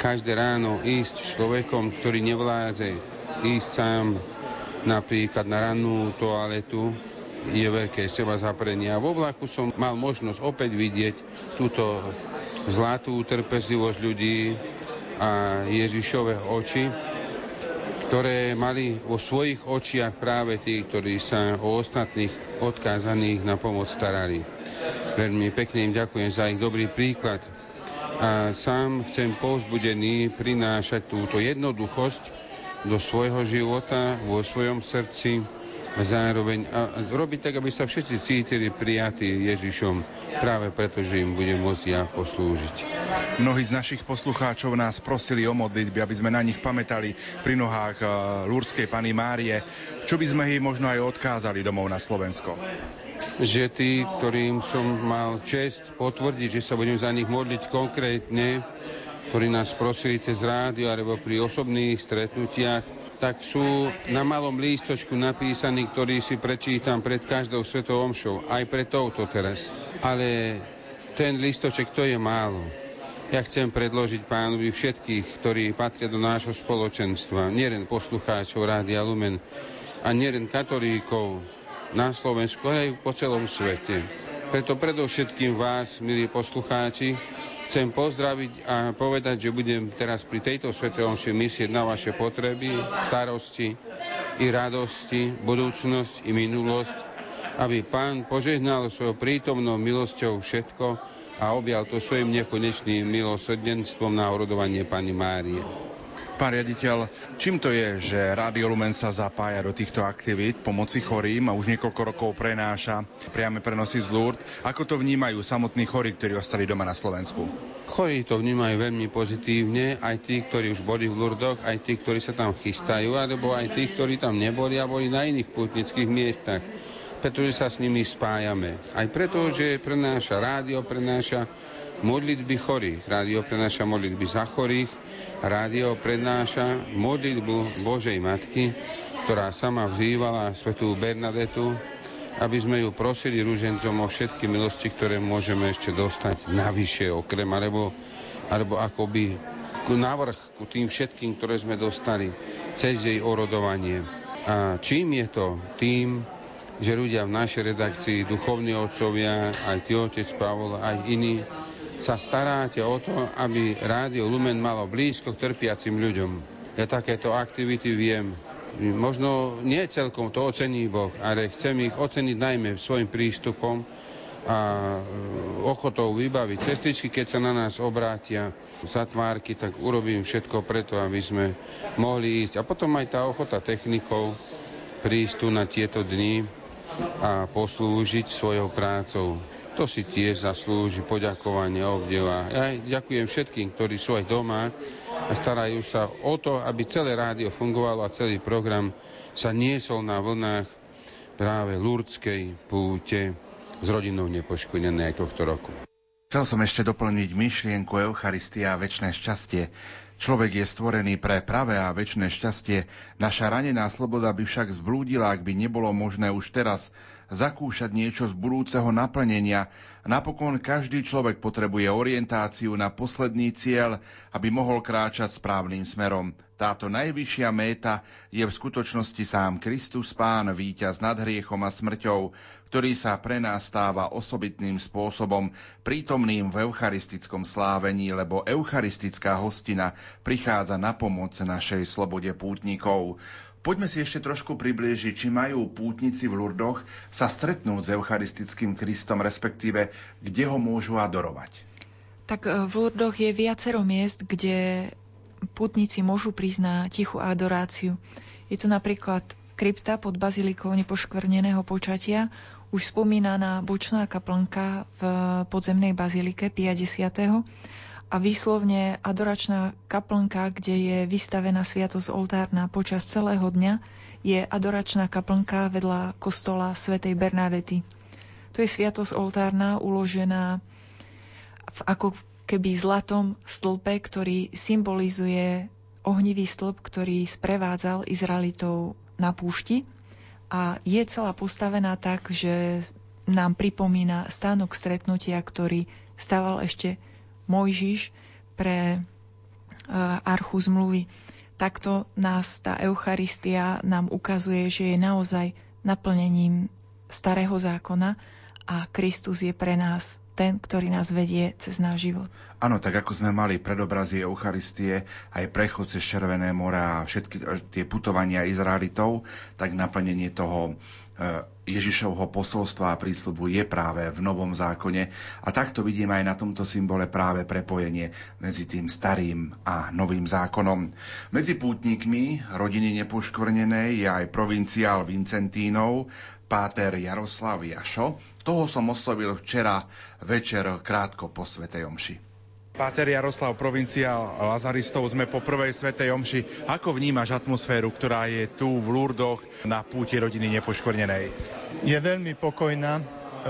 každé ráno ísť človekom, ktorý nevládze ísť sám napríklad na rannú toaletu, je veľké seba zaprenie. A vo vlaku som mal možnosť opäť vidieť túto zlatú trpezlivosť ľudí a Ježišové oči, ktoré mali vo svojich očiach práve tí, ktorí sa o ostatných odkázaných na pomoc starali. Veľmi pekne im ďakujem za ich dobrý príklad a sám chcem povzbudený prinášať túto jednoduchosť do svojho života, vo svojom srdci a zároveň a robiť tak, aby sa všetci cítili prijatí Ježišom, práve preto, že im budem môcť ja poslúžiť. Mnohí z našich poslucháčov nás prosili o modlitby, aby sme na nich pamätali pri nohách uh, Lúrskej Pany Márie, čo by sme ich možno aj odkázali domov na Slovensko že tí, ktorým som mal čest potvrdiť, že sa budem za nich modliť konkrétne, ktorí nás prosili cez rádio alebo pri osobných stretnutiach, tak sú na malom lístočku napísaní, ktorý si prečítam pred každou svetou omšou, aj pred touto teraz. Ale ten lístoček to je málo. Ja chcem predložiť pánovi všetkých, ktorí patria do nášho spoločenstva, nielen poslucháčov Rádia Lumen a nielen katolíkov, na Slovensku, ale aj po celom svete. Preto predovšetkým vás, milí poslucháči, chcem pozdraviť a povedať, že budem teraz pri tejto svetelomši myslieť na vaše potreby, starosti i radosti, budúcnosť i minulosť, aby Pán požehnal svojou prítomnou milosťou všetko a objal to svojim nekonečným milosrdenstvom na orodovanie Pani Márie. Pán riaditeľ, čím to je, že Rádio Lumen sa zapája do týchto aktivít pomoci chorým a už niekoľko rokov prenáša priame prenosy z Lourdes? Ako to vnímajú samotní chorí, ktorí ostali doma na Slovensku? Chorí to vnímajú veľmi pozitívne, aj tí, ktorí už boli v Lourdoch, aj tí, ktorí sa tam chystajú, alebo aj tí, ktorí tam neboli a boli na iných putnických miestach pretože sa s nimi spájame. Aj preto, že prenáša rádio, prenáša modlitby chorých. Rádio prenáša modlitby za chorých, rádio prednáša modlitbu Božej Matky, ktorá sama vzývala svetú Bernadetu, aby sme ju prosili rúžencom o všetky milosti, ktoré môžeme ešte dostať navyše okrem, alebo, alebo akoby ku návrh ku tým všetkým, ktoré sme dostali cez jej orodovanie. A čím je to? Tým, že ľudia v našej redakcii, duchovní otcovia, aj ty otec Pavol, aj iní, sa staráte o to, aby Rádio Lumen malo blízko k trpiacim ľuďom. Ja takéto aktivity viem Možno nie celkom to ocení Boh, ale chcem ich oceniť najmä svojim prístupom a e, ochotou vybaviť cestičky, keď sa na nás obrátia zatvárky, tak urobím všetko preto, aby sme mohli ísť. A potom aj tá ochota technikov prísť tu na tieto dni a poslúžiť svojou prácou. To si tiež zaslúži poďakovanie, obdiva. Ja ďakujem všetkým, ktorí sú aj doma a starajú sa o to, aby celé rádio fungovalo a celý program sa niesol na vlnách práve Lurdskej púte s rodinou nepoškodené aj tohto roku. Chcel som ešte doplniť myšlienku Eucharistia a väčšie šťastie. Človek je stvorený pre pravé a väčšie šťastie. Naša ranená sloboda by však zblúdila, ak by nebolo možné už teraz zakúšať niečo z budúceho naplnenia. Napokon každý človek potrebuje orientáciu na posledný cieľ, aby mohol kráčať správnym smerom. Táto najvyššia méta je v skutočnosti sám Kristus Pán, víťaz nad hriechom a smrťou, ktorý sa pre nás stáva osobitným spôsobom prítomným v eucharistickom slávení, lebo eucharistická hostina prichádza na pomoc našej slobode pútnikov. Poďme si ešte trošku priblížiť, či majú pútnici v Lurdoch sa stretnúť s eucharistickým Kristom, respektíve kde ho môžu adorovať. Tak e, v Lurdoch je viacero miest, kde pútnici môžu prísť na tichú adoráciu. Je to napríklad krypta pod bazilikou nepoškvrneného počatia, už spomínaná bočná kaplnka v podzemnej bazilike 50 a výslovne adoračná kaplnka, kde je vystavená sviatosť oltárna počas celého dňa, je adoračná kaplnka vedľa kostola svätej Bernadety. To je sviatosť oltárna uložená v ako keby zlatom stĺpe, ktorý symbolizuje ohnivý stĺp, ktorý sprevádzal Izraelitov na púšti a je celá postavená tak, že nám pripomína stánok stretnutia, ktorý stával ešte Mojžiš pre e, archu zmluvy. Takto nás tá Eucharistia nám ukazuje, že je naozaj naplnením starého zákona a Kristus je pre nás ten, ktorý nás vedie cez náš život. Áno, tak ako sme mali predobrazy Eucharistie, aj prechod cez Červené mora a všetky tie putovania Izraelitov, tak naplnenie toho E, Ježišovho posolstva a prísľubu je práve v Novom zákone a takto vidíme aj na tomto symbole práve prepojenie medzi tým starým a novým zákonom. Medzi pútnikmi rodiny nepoškvrnenej je aj provinciál Vincentínov, páter Jaroslav Jašo. Toho som oslovil včera večer krátko po Svetej Omši. Páter Jaroslav, provincia Lazaristov, sme po prvej svetej omši. Ako vnímaš atmosféru, ktorá je tu v Lurdoch na púti rodiny nepoškvrnenej? Je veľmi pokojná,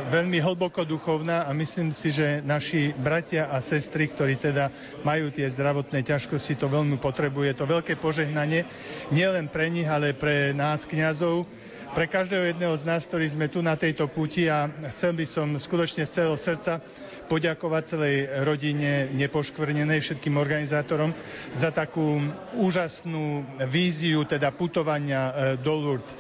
veľmi hlboko duchovná a myslím si, že naši bratia a sestry, ktorí teda majú tie zdravotné ťažkosti, to veľmi potrebuje. To veľké požehnanie nielen pre nich, ale pre nás, kňazov, pre každého jedného z nás, ktorí sme tu na tejto púti a chcel by som skutočne z celého srdca poďakovať celej rodine nepoškvrnenej, všetkým organizátorom za takú úžasnú víziu, teda putovania e, do Lourdes.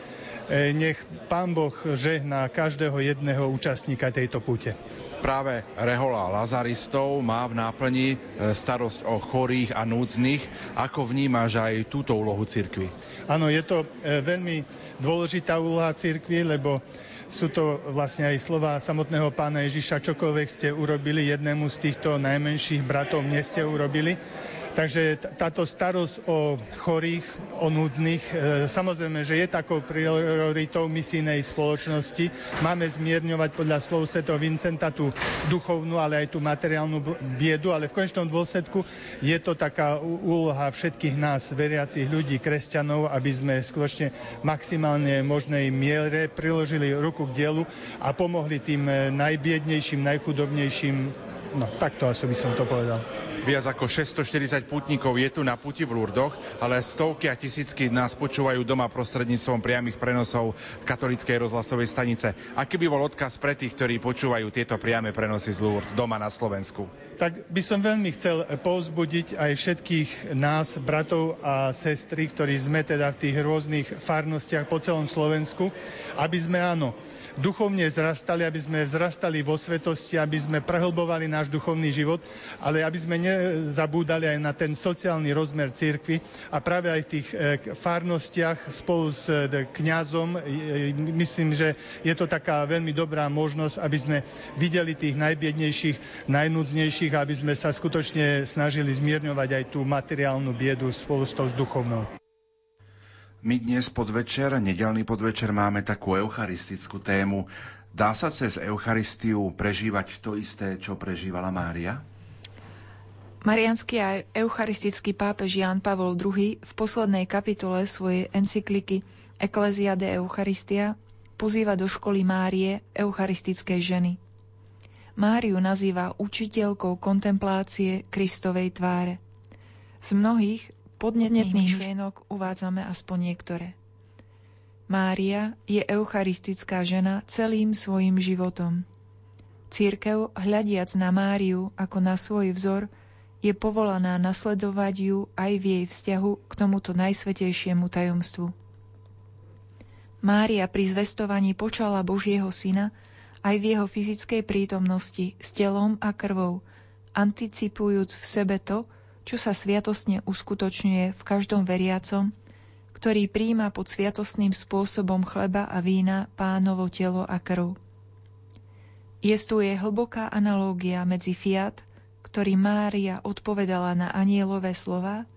E, nech Pán Boh žehná každého jedného účastníka tejto púte. Práve Rehola Lazaristov má v náplni e, starosť o chorých a núdznych. Ako vnímaš aj túto úlohu cirkvi? Áno, je to veľmi dôležitá úloha cirkvi, lebo sú to vlastne aj slova samotného pána Ježiša, čokoľvek ste urobili jednému z týchto najmenších bratov, mne ste urobili. Takže táto starosť o chorých, o núdznych, e, samozrejme, že je takou prioritou misijnej spoločnosti. Máme zmierňovať podľa slov Sv. Vincenta tú duchovnú, ale aj tú materiálnu biedu, ale v konečnom dôsledku je to taká úloha všetkých nás, veriacich ľudí, kresťanov, aby sme skutočne maximálne možnej miere priložili ruku k dielu a pomohli tým e, najbiednejším, najchudobnejším. No, takto asi by som to povedal. Viac ako 640 putníkov je tu na puti v Lurdoch, ale stovky a tisícky nás počúvajú doma prostredníctvom priamých prenosov katolíckej rozhlasovej stanice. Aký by bol odkaz pre tých, ktorí počúvajú tieto priame prenosy z Lourdes doma na Slovensku? Tak by som veľmi chcel povzbudiť aj všetkých nás, bratov a sestry, ktorí sme teda v tých rôznych farnostiach po celom Slovensku, aby sme áno, duchovne vzrastali, aby sme vzrastali vo svetosti, aby sme prehlbovali náš duchovný život, ale aby sme nezabúdali aj na ten sociálny rozmer cirkvi a práve aj v tých e, farnostiach spolu s e, kňazom myslím, že je to taká veľmi dobrá možnosť, aby sme videli tých najbiednejších, najnúdznejších, aby sme sa skutočne snažili zmierňovať aj tú materiálnu biedu spolu s tou duchovnou. My dnes podvečer, nedelný podvečer, máme takú eucharistickú tému. Dá sa cez Eucharistiu prežívať to isté, čo prežívala Mária? Marianský a eucharistický pápež Jan Pavol II v poslednej kapitole svojej encykliky Ecclesia de Eucharistia pozýva do školy Márie eucharistickej ženy. Máriu nazýva učiteľkou kontemplácie Kristovej tváre. Z mnohých podnetných myšlienok uvádzame aspoň niektoré. Mária je eucharistická žena celým svojim životom. Církev, hľadiac na Máriu ako na svoj vzor, je povolaná nasledovať ju aj v jej vzťahu k tomuto najsvetejšiemu tajomstvu. Mária pri zvestovaní počala Božieho syna aj v jeho fyzickej prítomnosti s telom a krvou, anticipujúc v sebe to, čo sa sviatostne uskutočňuje v každom veriacom, ktorý príjma pod sviatostným spôsobom chleba a vína pánovo telo a krv. Jestuje hlboká analógia medzi fiat, ktorý Mária odpovedala na anielové slova,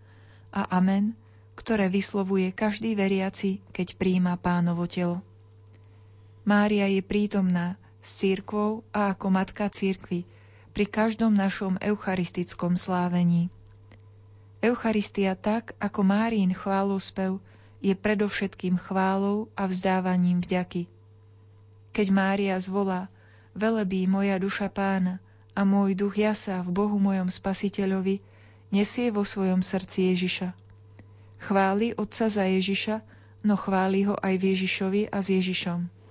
a amen, ktoré vyslovuje každý veriaci, keď príjma pánovo telo. Mária je prítomná s církvou a ako matka církvy pri každom našom eucharistickom slávení. Eucharistia tak, ako Márín chválospev, je predovšetkým chválou a vzdávaním vďaky. Keď Mária zvolá, velebí moja duša pána a môj duch jasa v Bohu mojom spasiteľovi, nesie vo svojom srdci Ježiša. Chváli Otca za Ježiša, no chváli ho aj v Ježišovi a s Ježišom.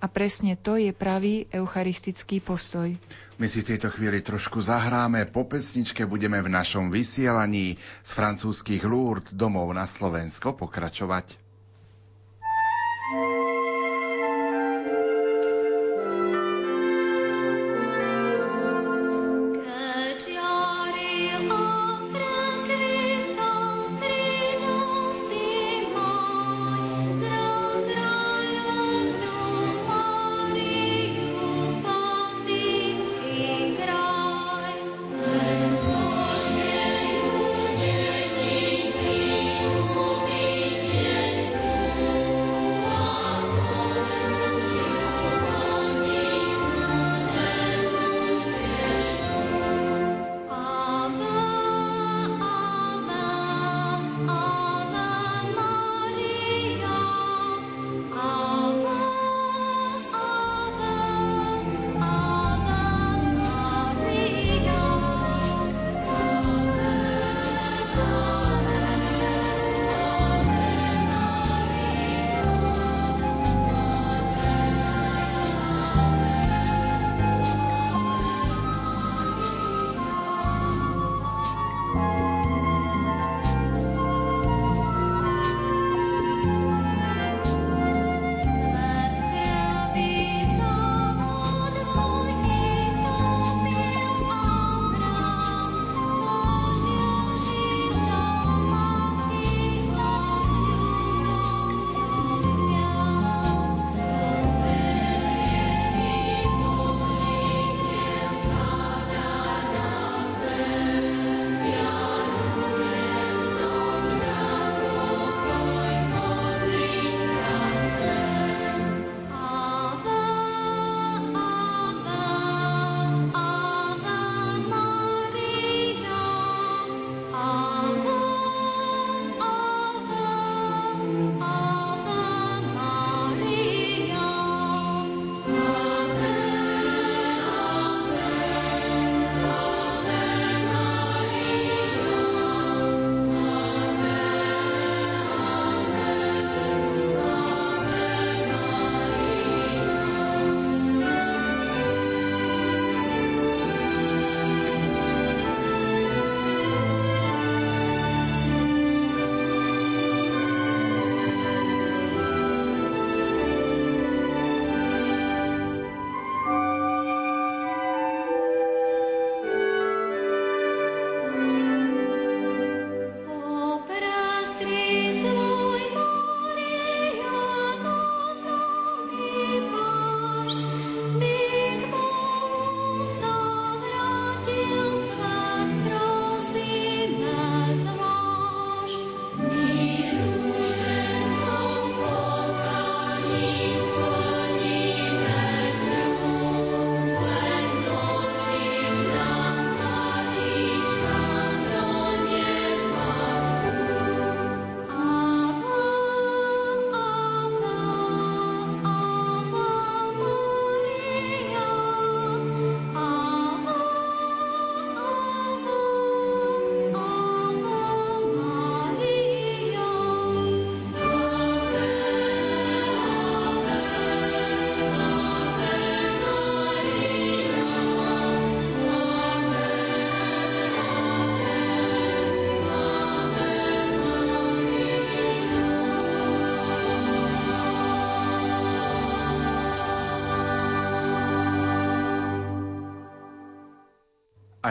A presne to je pravý eucharistický postoj. My si v tejto chvíli trošku zahráme. Po pesničke budeme v našom vysielaní z francúzských Lourdes domov na Slovensko pokračovať.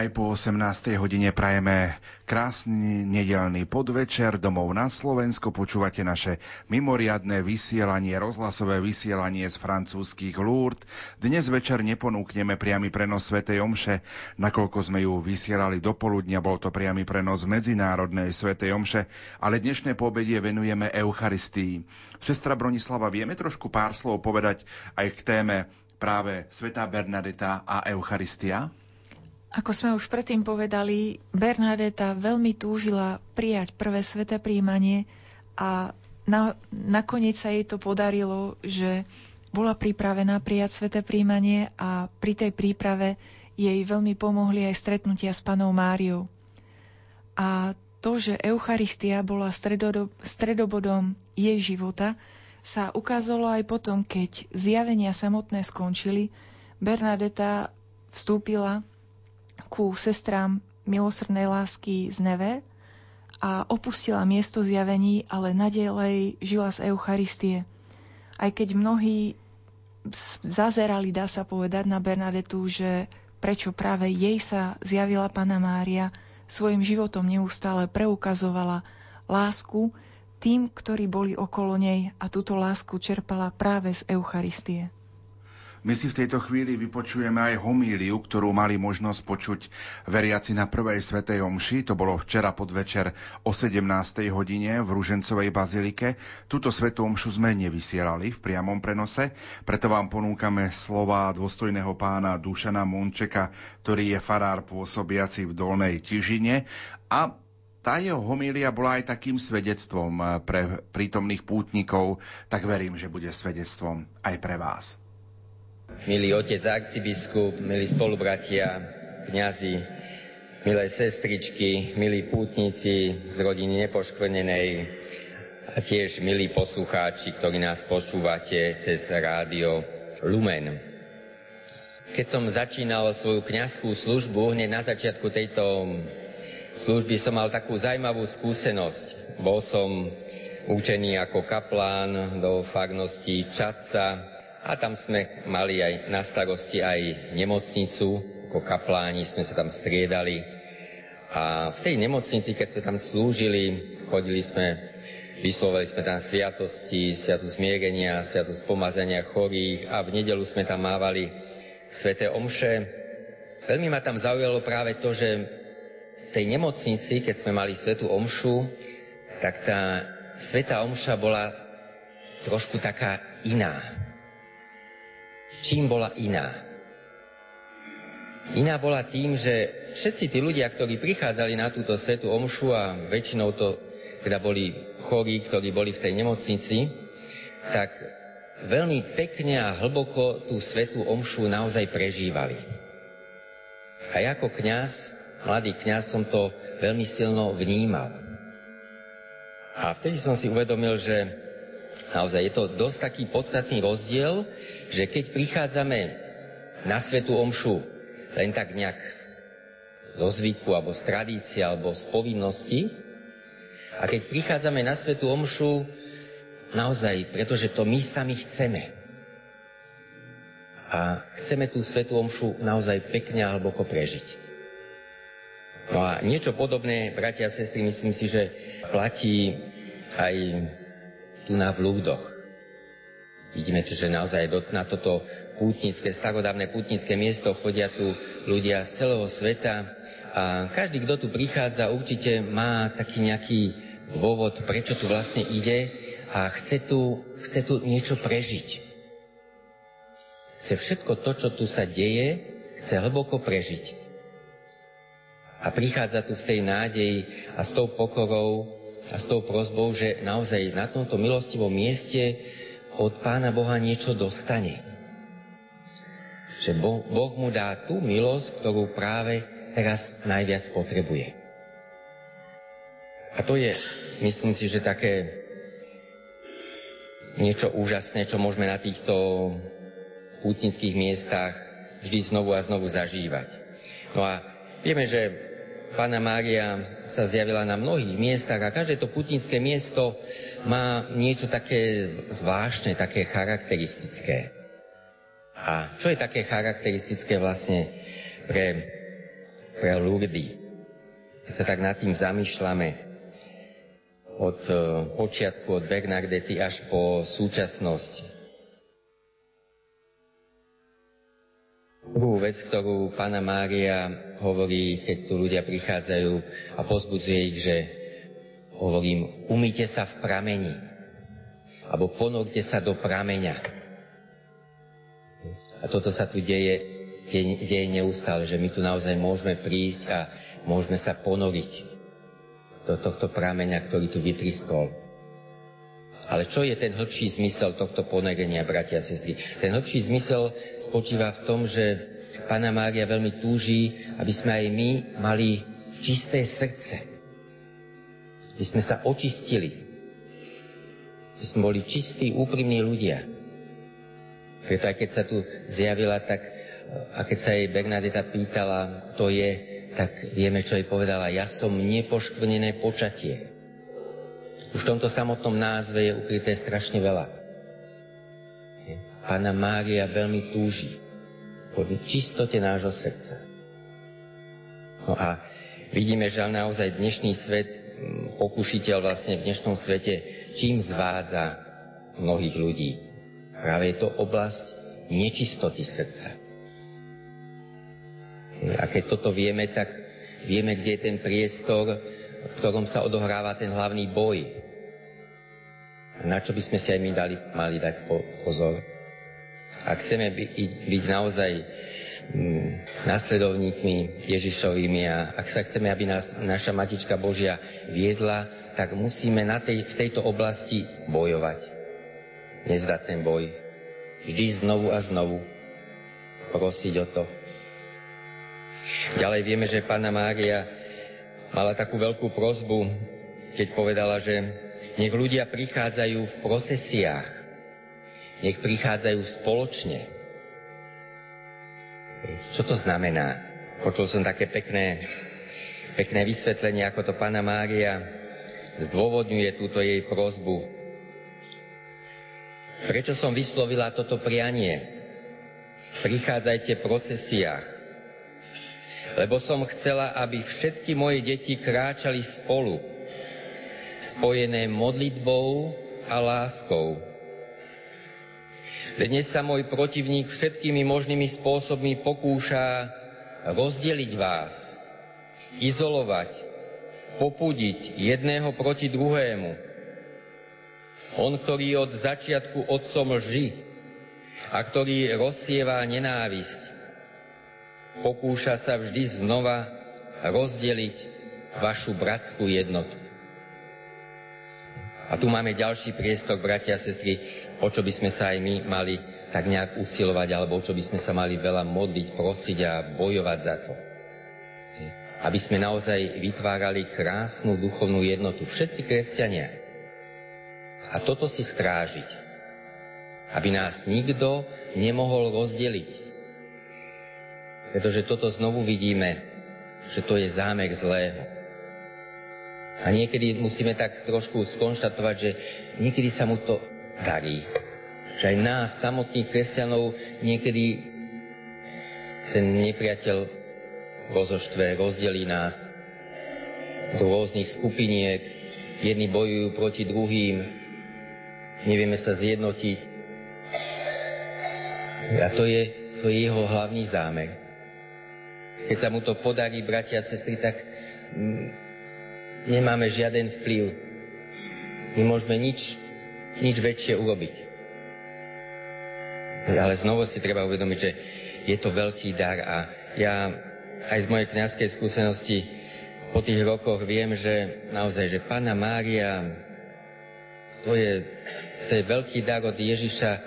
Aj po 18. hodine prajeme krásny nedelný podvečer domov na Slovensko. Počúvate naše mimoriadné vysielanie, rozhlasové vysielanie z francúzských Lourdes. Dnes večer neponúkneme priamy prenos Svetej Omše, nakoľko sme ju vysielali do poludnia, bol to priamy prenos medzinárodnej Svetej Omše, ale dnešné pobedie venujeme Eucharistii. Sestra Bronislava, vieme trošku pár slov povedať aj k téme práve Svetá Bernadeta a Eucharistia? Ako sme už predtým povedali, Bernadeta veľmi túžila prijať prvé sveté príjmanie a na, nakoniec sa jej to podarilo, že bola pripravená prijať sveté príjmanie a pri tej príprave jej veľmi pomohli aj stretnutia s panou Máriou. A to, že Eucharistia bola stredobodom jej života, sa ukázalo aj potom, keď zjavenia samotné skončili, Bernadeta vstúpila ku sestrám milosrdnej lásky z Never a opustila miesto zjavení, ale nadalej žila z Eucharistie. Aj keď mnohí zazerali, dá sa povedať, na Bernadetu, že prečo práve jej sa zjavila Pana Mária, svojim životom neustále preukazovala lásku tým, ktorí boli okolo nej a túto lásku čerpala práve z Eucharistie. My si v tejto chvíli vypočujeme aj homíliu, ktorú mali možnosť počuť veriaci na prvej svetej omši. To bolo včera podvečer o 17. hodine v Ružencovej bazilike. Túto svetú omšu sme nevysielali v priamom prenose, preto vám ponúkame slova dôstojného pána Dušana Mončeka, ktorý je farár pôsobiaci v Dolnej Tižine a tá jeho homília bola aj takým svedectvom pre prítomných pútnikov, tak verím, že bude svedectvom aj pre vás milý otec arcibiskup, milí spolubratia, kňazi, milé sestričky, milí pútnici z rodiny nepoškvrnenej a tiež milí poslucháči, ktorí nás počúvate cez rádio Lumen. Keď som začínal svoju kňazskú službu, hneď na začiatku tejto služby som mal takú zaujímavú skúsenosť. Bol som učený ako kaplán do farnosti Čaca, a tam sme mali aj na starosti aj nemocnicu, ako kapláni sme sa tam striedali. A v tej nemocnici, keď sme tam slúžili, chodili sme, vyslovali sme tam sviatosti, sviatosť zmierenia, sviatosť pomazania chorých a v nedelu sme tam mávali sveté omše. Veľmi ma tam zaujalo práve to, že v tej nemocnici, keď sme mali svetú omšu, tak tá sveta omša bola trošku taká iná čím bola iná. Iná bola tým, že všetci tí ľudia, ktorí prichádzali na túto svetu omšu a väčšinou to teda boli chorí, ktorí boli v tej nemocnici, tak veľmi pekne a hlboko tú svetú omšu naozaj prežívali. A ja ako kňaz, mladý kňaz, som to veľmi silno vnímal. A vtedy som si uvedomil, že naozaj je to dosť taký podstatný rozdiel, že keď prichádzame na Svetu Omšu len tak nejak zo zvyku, alebo z tradície, alebo z povinnosti, a keď prichádzame na Svetu Omšu naozaj, pretože to my sami chceme. A chceme tú Svetu Omšu naozaj pekne a hlboko prežiť. No a niečo podobné, bratia a sestry, myslím si, že platí aj tu na vlúdoch. Vidíme, že naozaj na toto pútnické, starodávne pútnické miesto chodia tu ľudia z celého sveta a každý, kto tu prichádza, určite má taký nejaký dôvod, prečo tu vlastne ide a chce tu, chce tu niečo prežiť. Chce všetko to, čo tu sa deje, chce hlboko prežiť. A prichádza tu v tej nádeji a s tou pokorou a s tou prozbou, že naozaj na tomto milostivom mieste od Pána Boha niečo dostane. Že boh, boh mu dá tú milosť, ktorú práve teraz najviac potrebuje. A to je, myslím si, že také niečo úžasné, čo môžeme na týchto pútnických miestach vždy znovu a znovu zažívať. No a vieme, že Pána Mária sa zjavila na mnohých miestach a každé to putnické miesto má niečo také zvláštne, také charakteristické. A čo je také charakteristické vlastne pre, pre Lourdes. Keď sa tak nad tým zamýšľame, od e, počiatku, od Bernardety až po súčasnosť. Druhú vec, ktorú pána Mária hovorí, keď tu ľudia prichádzajú a pozbudzuje ich, že hovorím, umýte sa v prameni, alebo ponorte sa do prameňa. A toto sa tu deje, deje neustále, že my tu naozaj môžeme prísť a môžeme sa ponoriť do tohto prameňa, ktorý tu vytriskol. Ale čo je ten hĺbší zmysel tohto ponerenia, bratia a sestry? Ten hĺbší zmysel spočíva v tom, že Pána Mária veľmi túží, aby sme aj my mali čisté srdce. Aby sme sa očistili. Aby sme boli čistí, úprimní ľudia. Preto aj keď sa tu zjavila, tak a keď sa jej Bernadeta pýtala, kto je, tak vieme, čo jej povedala. Ja som nepoškvrnené počatie. Už v tomto samotnom názve je ukryté strašne veľa. Pána Mária veľmi túži po čistote nášho srdca. No a vidíme, že naozaj dnešný svet, pokušiteľ vlastne v dnešnom svete, čím zvádza mnohých ľudí. Práve je to oblasť nečistoty srdca. A keď toto vieme, tak vieme, kde je ten priestor, v ktorom sa odohráva ten hlavný boj. Na čo by sme si aj my dali, mali dať pozor. Ak chceme byť, byť naozaj mm, následovníkmi Ježišovými a ak sa chceme, aby nás naša Matička Božia viedla, tak musíme na tej, v tejto oblasti bojovať. Nevzdať ten boj. Vždy znovu a znovu prosiť o to. Ďalej vieme, že Pána Mária mala takú veľkú prozbu, keď povedala, že nech ľudia prichádzajú v procesiách, nech prichádzajú spoločne. Čo to znamená? Počul som také pekné, pekné vysvetlenie, ako to pána Mária zdôvodňuje túto jej prozbu. Prečo som vyslovila toto prianie? Prichádzajte v procesiách, lebo som chcela, aby všetky moje deti kráčali spolu, spojené modlitbou a láskou. Dnes sa môj protivník všetkými možnými spôsobmi pokúša rozdeliť vás, izolovať, popudiť jedného proti druhému. On, ktorý od začiatku otcom lži a ktorý rozsieva nenávisť, pokúša sa vždy znova rozdeliť vašu bratskú jednotu. A tu máme ďalší priestor, bratia a sestry, o čo by sme sa aj my mali tak nejak usilovať, alebo o čo by sme sa mali veľa modliť, prosiť a bojovať za to. Aby sme naozaj vytvárali krásnu duchovnú jednotu. Všetci kresťania. A toto si strážiť. Aby nás nikto nemohol rozdeliť. Pretože toto znovu vidíme, že to je zámek zlého. A niekedy musíme tak trošku skonštatovať, že niekedy sa mu to darí. Že aj nás, samotných kresťanov, niekedy ten nepriateľ rozoštve, rozdelí nás do rôznych skupiniek. Jedni bojujú proti druhým, nevieme sa zjednotiť. A to je, to je jeho hlavný zámer. Keď sa mu to podarí, bratia a sestry, tak mm, nemáme žiaden vplyv. Nemôžeme nič, nič väčšie urobiť. Ale znovu si treba uvedomiť, že je to veľký dar a ja aj z mojej kniazkej skúsenosti po tých rokoch viem, že naozaj, že Pána Mária, to je, to je veľký dar od Ježiša,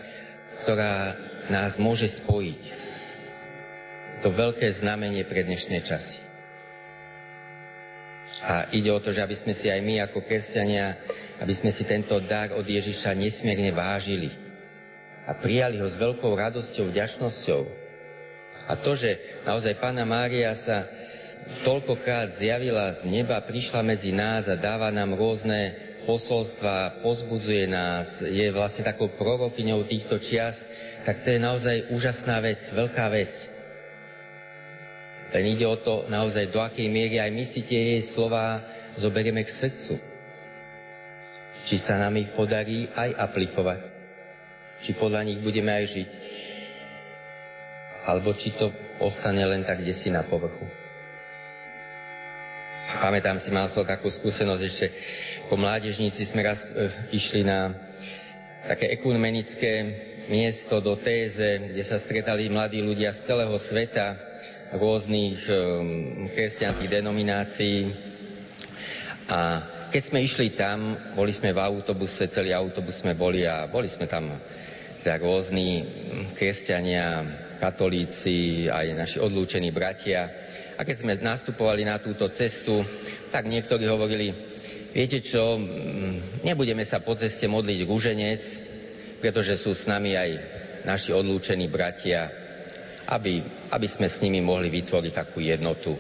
ktorá nás môže spojiť. To veľké znamenie pre dnešné časy. A ide o to, že aby sme si aj my ako kresťania, aby sme si tento dar od Ježiša nesmierne vážili a prijali ho s veľkou radosťou, vďačnosťou. A to, že naozaj Pána Mária sa toľkokrát zjavila z neba, prišla medzi nás a dáva nám rôzne posolstva, pozbudzuje nás, je vlastne takou prorokyňou týchto čias, tak to je naozaj úžasná vec, veľká vec. Len ide o to naozaj, do akej miery aj my si tie jej slova zoberieme k srdcu. Či sa nám ich podarí aj aplikovať. Či podľa nich budeme aj žiť. Alebo či to ostane len tak, kde si na povrchu. Pamätám si, mal som takú skúsenosť ešte po mládežníci sme raz e, išli na také ekumenické miesto do Téze, kde sa stretali mladí ľudia z celého sveta, rôznych e, kresťanských denominácií. A keď sme išli tam, boli sme v autobuse, celý autobus sme boli a boli sme tam teda rôzni kresťania, katolíci, aj naši odlúčení bratia. A keď sme nastupovali na túto cestu, tak niektorí hovorili, viete čo, nebudeme sa po ceste modliť rúženec, pretože sú s nami aj naši odlúčení bratia, aby, aby sme s nimi mohli vytvoriť takú jednotu.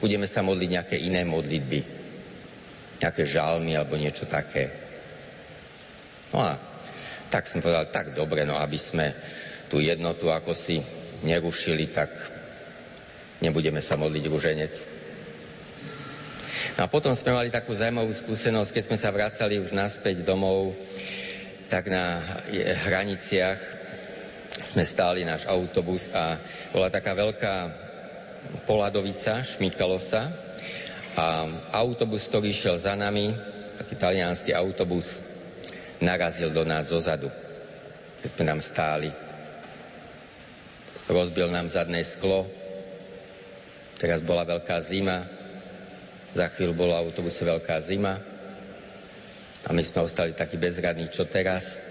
Budeme sa modliť nejaké iné modlitby, nejaké žalmy alebo niečo také. No a tak som povedal, tak dobre, no aby sme tú jednotu ako si nerušili, tak nebudeme sa modliť ruženec. No a potom sme mali takú zaujímavú skúsenosť, keď sme sa vracali už naspäť domov, tak na hraniciach sme stáli náš autobus a bola taká veľká poladovica, šmýkalo sa a autobus, ktorý šiel za nami, taký talianský autobus, narazil do nás zozadu, keď sme tam stáli. Rozbil nám zadné sklo, Teraz bola veľká zima, za chvíľu bola v autobuse veľká zima. A my sme ostali takí bezradní, čo teraz.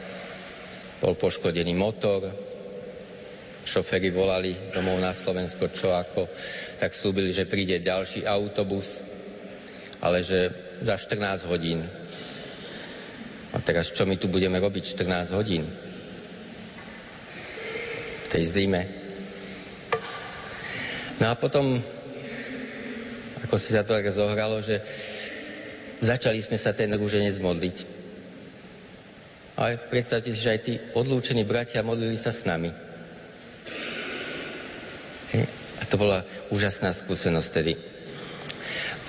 Bol poškodený motor, šoféry volali domov na Slovensko, čo ako, tak slúbili, že príde ďalší autobus, ale že za 14 hodín. A teraz čo my tu budeme robiť 14 hodín? V tej zime. No a potom ako si sa to tak zohralo, že začali sme sa ten rúženec modliť. Ale predstavte si, že aj tí odlúčení bratia modlili sa s nami. A to bola úžasná skúsenosť tedy.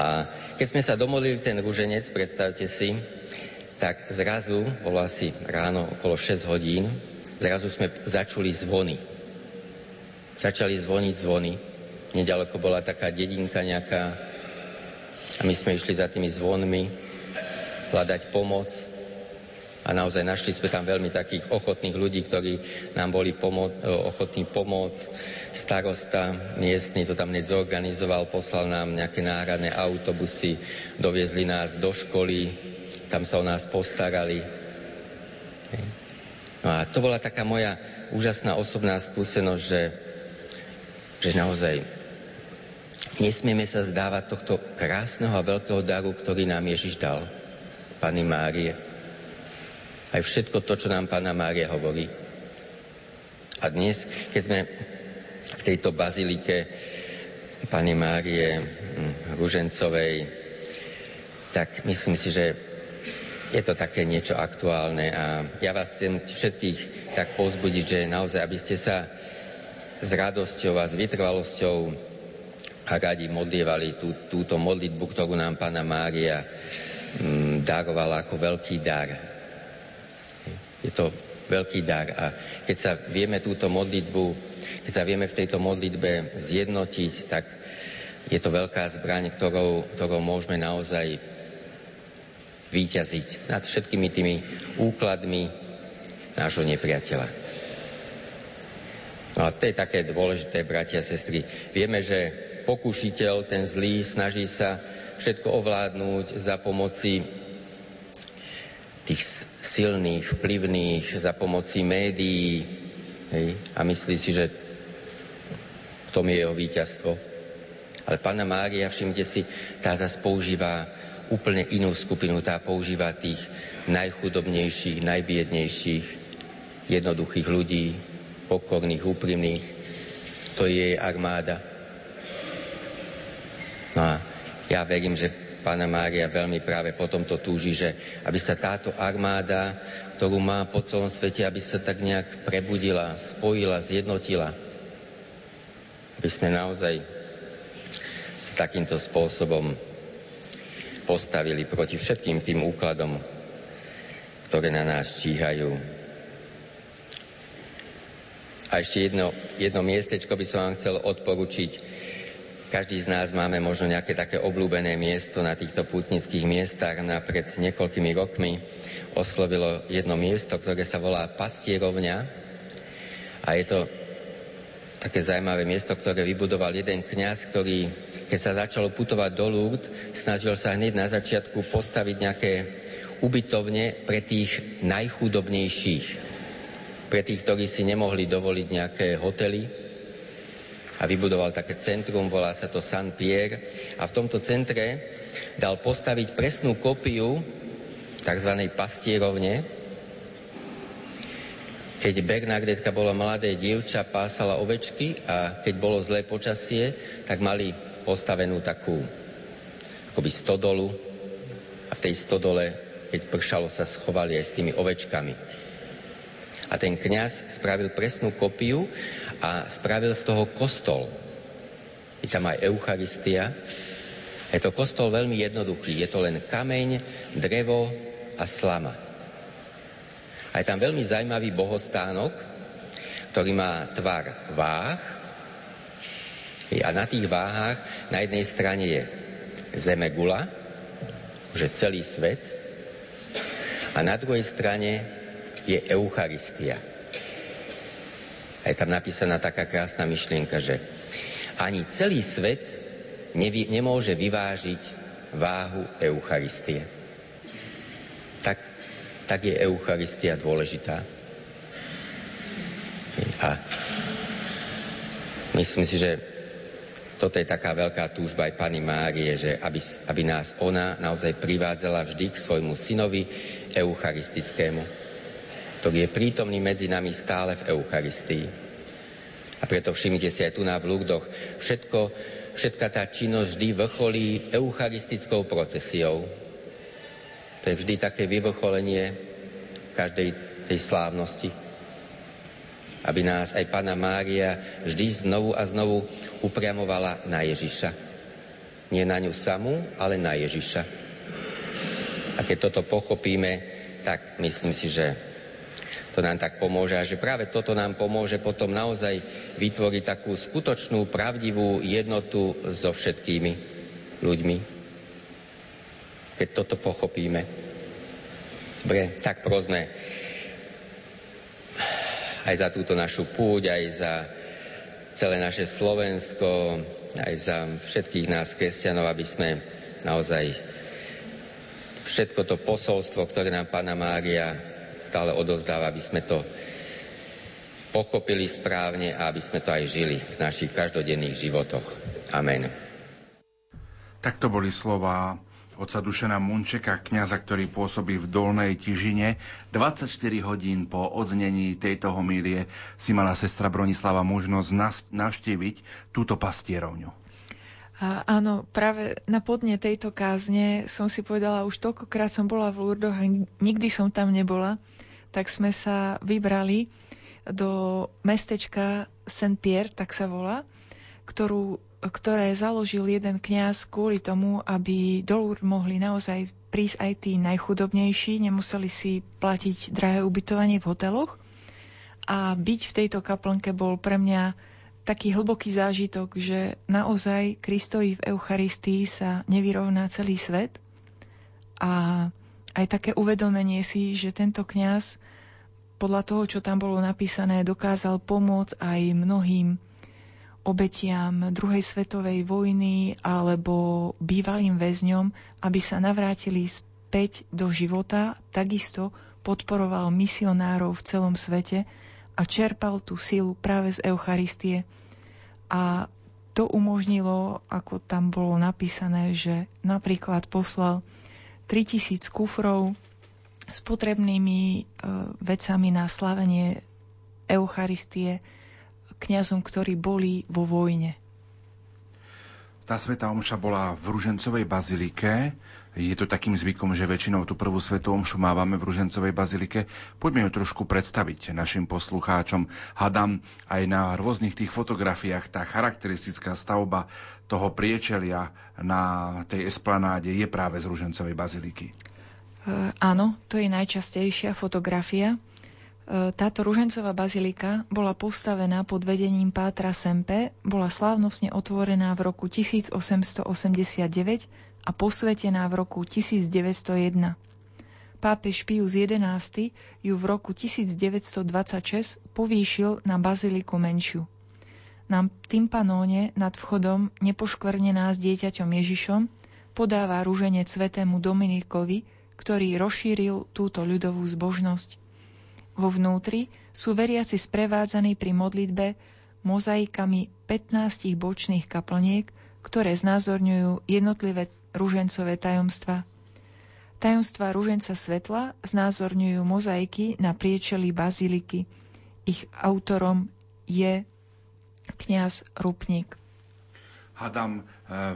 A keď sme sa domodlili ten rúženec, predstavte si, tak zrazu, bolo asi ráno okolo 6 hodín, zrazu sme začuli zvony. Začali zvoniť zvony. Nedaleko bola taká dedinka nejaká a my sme išli za tými zvonmi hľadať pomoc a naozaj našli sme tam veľmi takých ochotných ľudí, ktorí nám boli pomo- ochotní pomôcť. Starosta miestny to tam hneď zorganizoval, poslal nám nejaké náhradné autobusy, doviezli nás do školy, tam sa o nás postarali. No a to bola taká moja úžasná osobná skúsenosť, že, že naozaj Nesmieme sa zdávať tohto krásneho a veľkého daru, ktorý nám Ježiš dal, Pani Márie. Aj všetko to, čo nám Pána Mária hovorí. A dnes, keď sme v tejto bazilike Pani Márie hm, Ružencovej, tak myslím si, že je to také niečo aktuálne a ja vás chcem všetkých tak pozbudiť, že naozaj, aby ste sa s radosťou a s vytrvalosťou a radi modlievali tú, túto modlitbu, ktorú nám Pána Mária mm, darovala ako veľký dar. Je to veľký dar a keď sa vieme túto modlitbu, keď sa vieme v tejto modlitbe zjednotiť, tak je to veľká zbraň, ktorou, ktorou môžeme naozaj výťaziť nad všetkými tými úkladmi nášho nepriateľa. No a to je také dôležité, bratia a sestry. Vieme, že pokušiteľ, ten zlý, snaží sa všetko ovládnuť za pomoci tých silných, vplyvných, za pomoci médií hej, a myslí si, že v tom je jeho víťazstvo. Ale Pána Mária, všimte si, tá zase používa úplne inú skupinu, tá používa tých najchudobnejších, najbiednejších, jednoduchých ľudí, pokorných, úprimných. To je jej armáda. No a ja verím, že Pána Mária veľmi práve potom to túži, že aby sa táto armáda, ktorú má po celom svete, aby sa tak nejak prebudila, spojila, zjednotila. Aby sme naozaj s takýmto spôsobom postavili proti všetkým tým úkladom, ktoré na nás číhajú. A ešte jedno, jedno miestečko by som vám chcel odporučiť. Každý z nás máme možno nejaké také obľúbené miesto na týchto pútnických miestach. Na pred niekoľkými rokmi oslovilo jedno miesto, ktoré sa volá Pastierovňa. A je to také zaujímavé miesto, ktoré vybudoval jeden kňaz, ktorý, keď sa začalo putovať do Lourdes, snažil sa hneď na začiatku postaviť nejaké ubytovne pre tých najchudobnejších, pre tých, ktorí si nemohli dovoliť nejaké hotely a vybudoval také centrum, volá sa to San Pierre a v tomto centre dal postaviť presnú kopiu tzv. pastierovne, keď Bernadetka bola mladé dievča, pásala ovečky a keď bolo zlé počasie, tak mali postavenú takú akoby stodolu a v tej stodole, keď pršalo, sa schovali aj s tými ovečkami. A ten kňaz spravil presnú kopiu a spravil z toho kostol. Je tam aj Eucharistia. Je to kostol veľmi jednoduchý. Je to len kameň, drevo a slama. A je tam veľmi zaujímavý bohostánok, ktorý má tvar váh. A na tých váhach na jednej strane je zemegula, že celý svet, a na druhej strane je Eucharistia. A je tam napísaná taká krásna myšlienka, že ani celý svet nevy, nemôže vyvážiť váhu Eucharistie. Tak tak je Eucharistia dôležitá. A myslím si, že toto je taká veľká túžba aj Pani Márie, že aby, aby nás ona naozaj privádzala vždy k svojmu synovi eucharistickému, ktorý je prítomný medzi nami stále v Eucharistii. A preto všimnite si aj tu na v Lurdoch, všetko, všetka tá činnosť vždy vrcholí eucharistickou procesiou, to je vždy také vyvrcholenie každej tej slávnosti. Aby nás aj Pána Mária vždy znovu a znovu upriamovala na Ježiša. Nie na ňu samú, ale na Ježiša. A keď toto pochopíme, tak myslím si, že to nám tak pomôže a že práve toto nám pomôže potom naozaj vytvoriť takú skutočnú, pravdivú jednotu so všetkými ľuďmi keď toto pochopíme. Dobre, tak prosme aj za túto našu púť, aj za celé naše Slovensko, aj za všetkých nás kresťanov, aby sme naozaj všetko to posolstvo, ktoré nám Pána Mária stále odozdáva, aby sme to pochopili správne a aby sme to aj žili v našich každodenných životoch. Amen. Tak to boli slova Oca Dušana Munčeka, kňaza, ktorý pôsobí v Dolnej Tižine. 24 hodín po odznení tejto homílie si mala sestra Bronislava možnosť navštíviť túto pastierovňu. A áno, práve na podne tejto kázne som si povedala, už toľkokrát som bola v Lurdoch a nikdy som tam nebola, tak sme sa vybrali do mestečka Saint-Pierre, tak sa volá, ktorú ktoré založil jeden kňaz kvôli tomu, aby do Lourdes mohli naozaj prísť aj tí najchudobnejší, nemuseli si platiť drahé ubytovanie v hoteloch. A byť v tejto kaplnke bol pre mňa taký hlboký zážitok, že naozaj Kristovi v Eucharistii sa nevyrovná celý svet a aj také uvedomenie si, že tento kňaz podľa toho, čo tam bolo napísané, dokázal pomôcť aj mnohým obetiam druhej svetovej vojny alebo bývalým väzňom, aby sa navrátili späť do života, takisto podporoval misionárov v celom svete a čerpal tú silu práve z Eucharistie. A to umožnilo, ako tam bolo napísané, že napríklad poslal 3000 kufrov s potrebnými e, vecami na slavenie Eucharistie, kňazom, ktorí boli vo vojne. Tá sveta omša bola v Ružencovej bazilike, Je to takým zvykom, že väčšinou tú prvú svetovú omšu mávame v Ružencovej bazilike. Poďme ju trošku predstaviť našim poslucháčom. Hadam aj na rôznych tých fotografiách tá charakteristická stavba toho priečelia na tej esplanáde je práve z Ružencovej baziliky. E, áno, to je najčastejšia fotografia. E, táto Ružencová bazilika bola postavená pod vedením Pátra Sempe, bola slávnostne otvorená v roku 1889 a posvetená v roku 1901. Pápež Pius XI ju v roku 1926 povýšil na baziliku menšiu. Na tympanóne nad vchodom nepoškvrnená s dieťaťom Ježišom podáva rúženec svetému Dominikovi, ktorý rozšíril túto ľudovú zbožnosť. Vo vnútri sú veriaci sprevádzaní pri modlitbe mozaikami 15 bočných kaplniek, ktoré znázorňujú jednotlivé ružencové tajomstva. Tajomstva ruženca svetla znázorňujú mozaiky na priečeli baziliky. Ich autorom je kňaz Rupník. Hadam, e,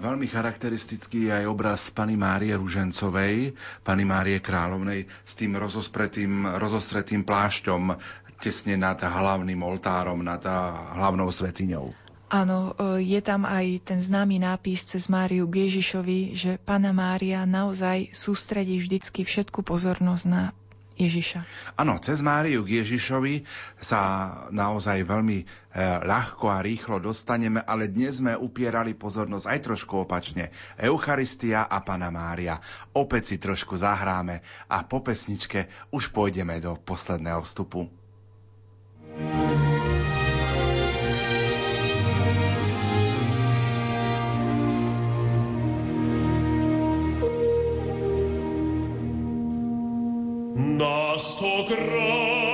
veľmi charakteristický je aj obraz pani Márie Ružencovej, pani Márie Královnej s tým rozostretým, rozostretým plášťom tesne nad hlavným oltárom, nad hlavnou svetiňou. Áno, e, je tam aj ten známy nápis cez Máriu k Ježišovi, že Pana Mária naozaj sústredí vždycky všetku pozornosť na Ježiša. Áno, cez Máriu k Ježišovi sa naozaj veľmi e, ľahko a rýchlo dostaneme, ale dnes sme upierali pozornosť aj trošku opačne. Eucharistia a Pana Mária. Opäť si trošku zahráme a po pesničke už pôjdeme do posledného vstupu. thank you Na stokrát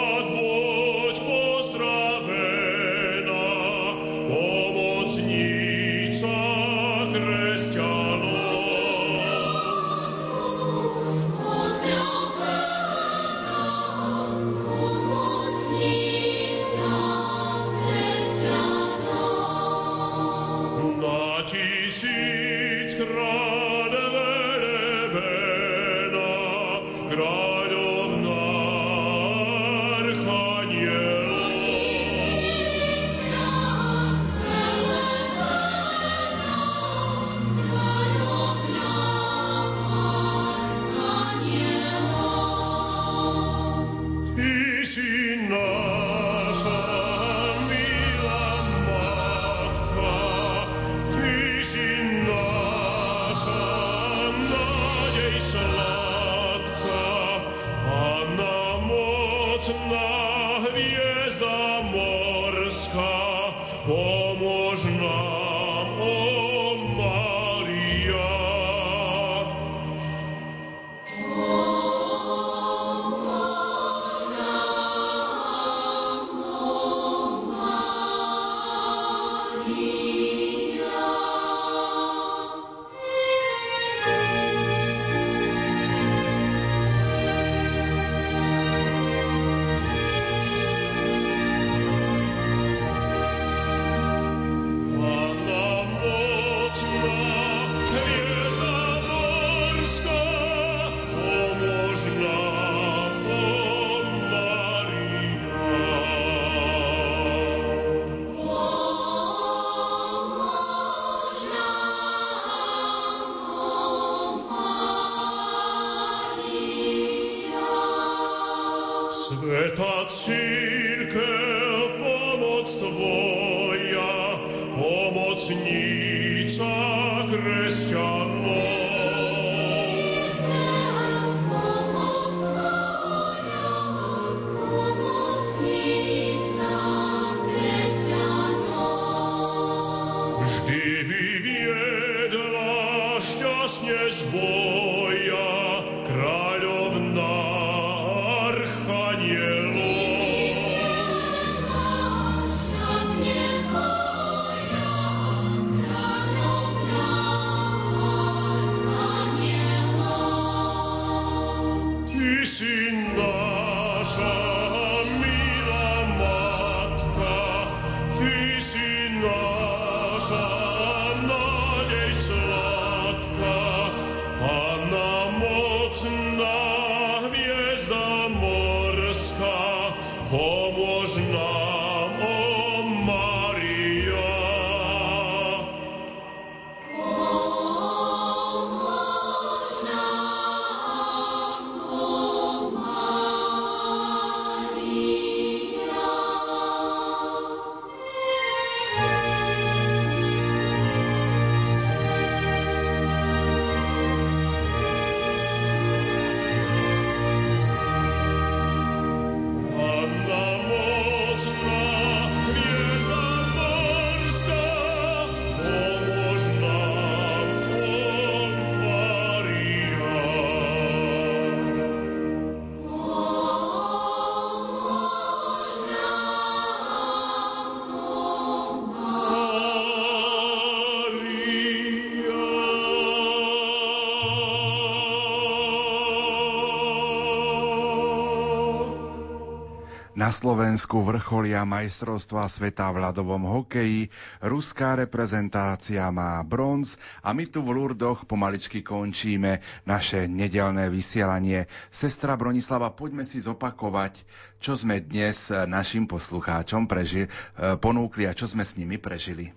Na Slovensku vrcholia majstrovstva sveta v ľadovom hokeji, ruská reprezentácia má bronz a my tu v Lurdoch pomaličky končíme naše nedelné vysielanie. Sestra Bronislava, poďme si zopakovať, čo sme dnes našim poslucháčom preži- e, ponúkli a čo sme s nimi prežili.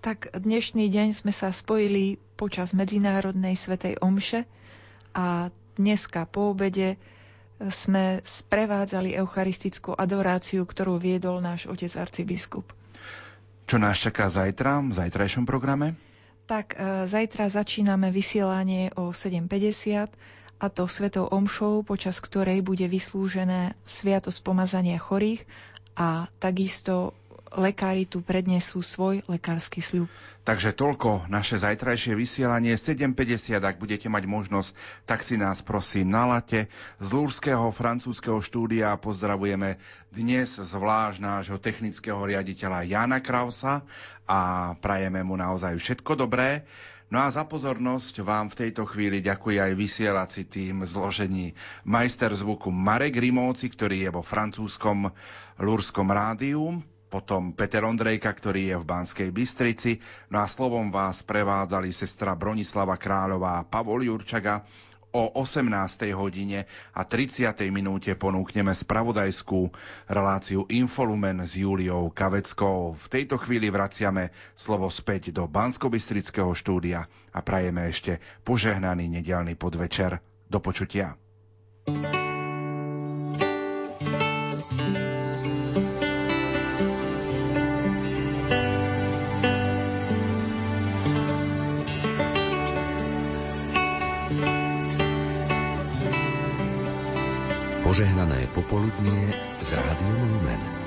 Tak dnešný deň sme sa spojili počas Medzinárodnej svetej omše a dneska po obede sme sprevádzali eucharistickú adoráciu, ktorú viedol náš otec arcibiskup. Čo nás čaká zajtra, v zajtrajšom programe? Tak e, zajtra začíname vysielanie o 7.50 a to svetou omšou, počas ktorej bude vyslúžené sviatosť pomazania chorých a takisto lekári tu prednesú svoj lekársky sľub. Takže toľko naše zajtrajšie vysielanie 7.50, ak budete mať možnosť, tak si nás prosím nalate. Z Lúrského francúzského štúdia pozdravujeme dnes zvlášť nášho technického riaditeľa Jana Krausa a prajeme mu naozaj všetko dobré. No a za pozornosť vám v tejto chvíli ďakuje aj vysielací tým zložení majster zvuku Marek Rimóci, ktorý je vo francúzskom Lúrskom rádiu, potom Peter Ondrejka, ktorý je v Banskej Bystrici. No a slovom vás prevádzali sestra Bronislava Kráľová a Pavol Jurčaga. O 18. hodine a 30. minúte ponúkneme spravodajskú reláciu Infolumen s Júliou Kaveckou. V tejto chvíli vraciame slovo späť do Bansko-Bystrického štúdia a prajeme ešte požehnaný nedelný podvečer. Do počutia. thank you popoludnie z Rádiom Lumen.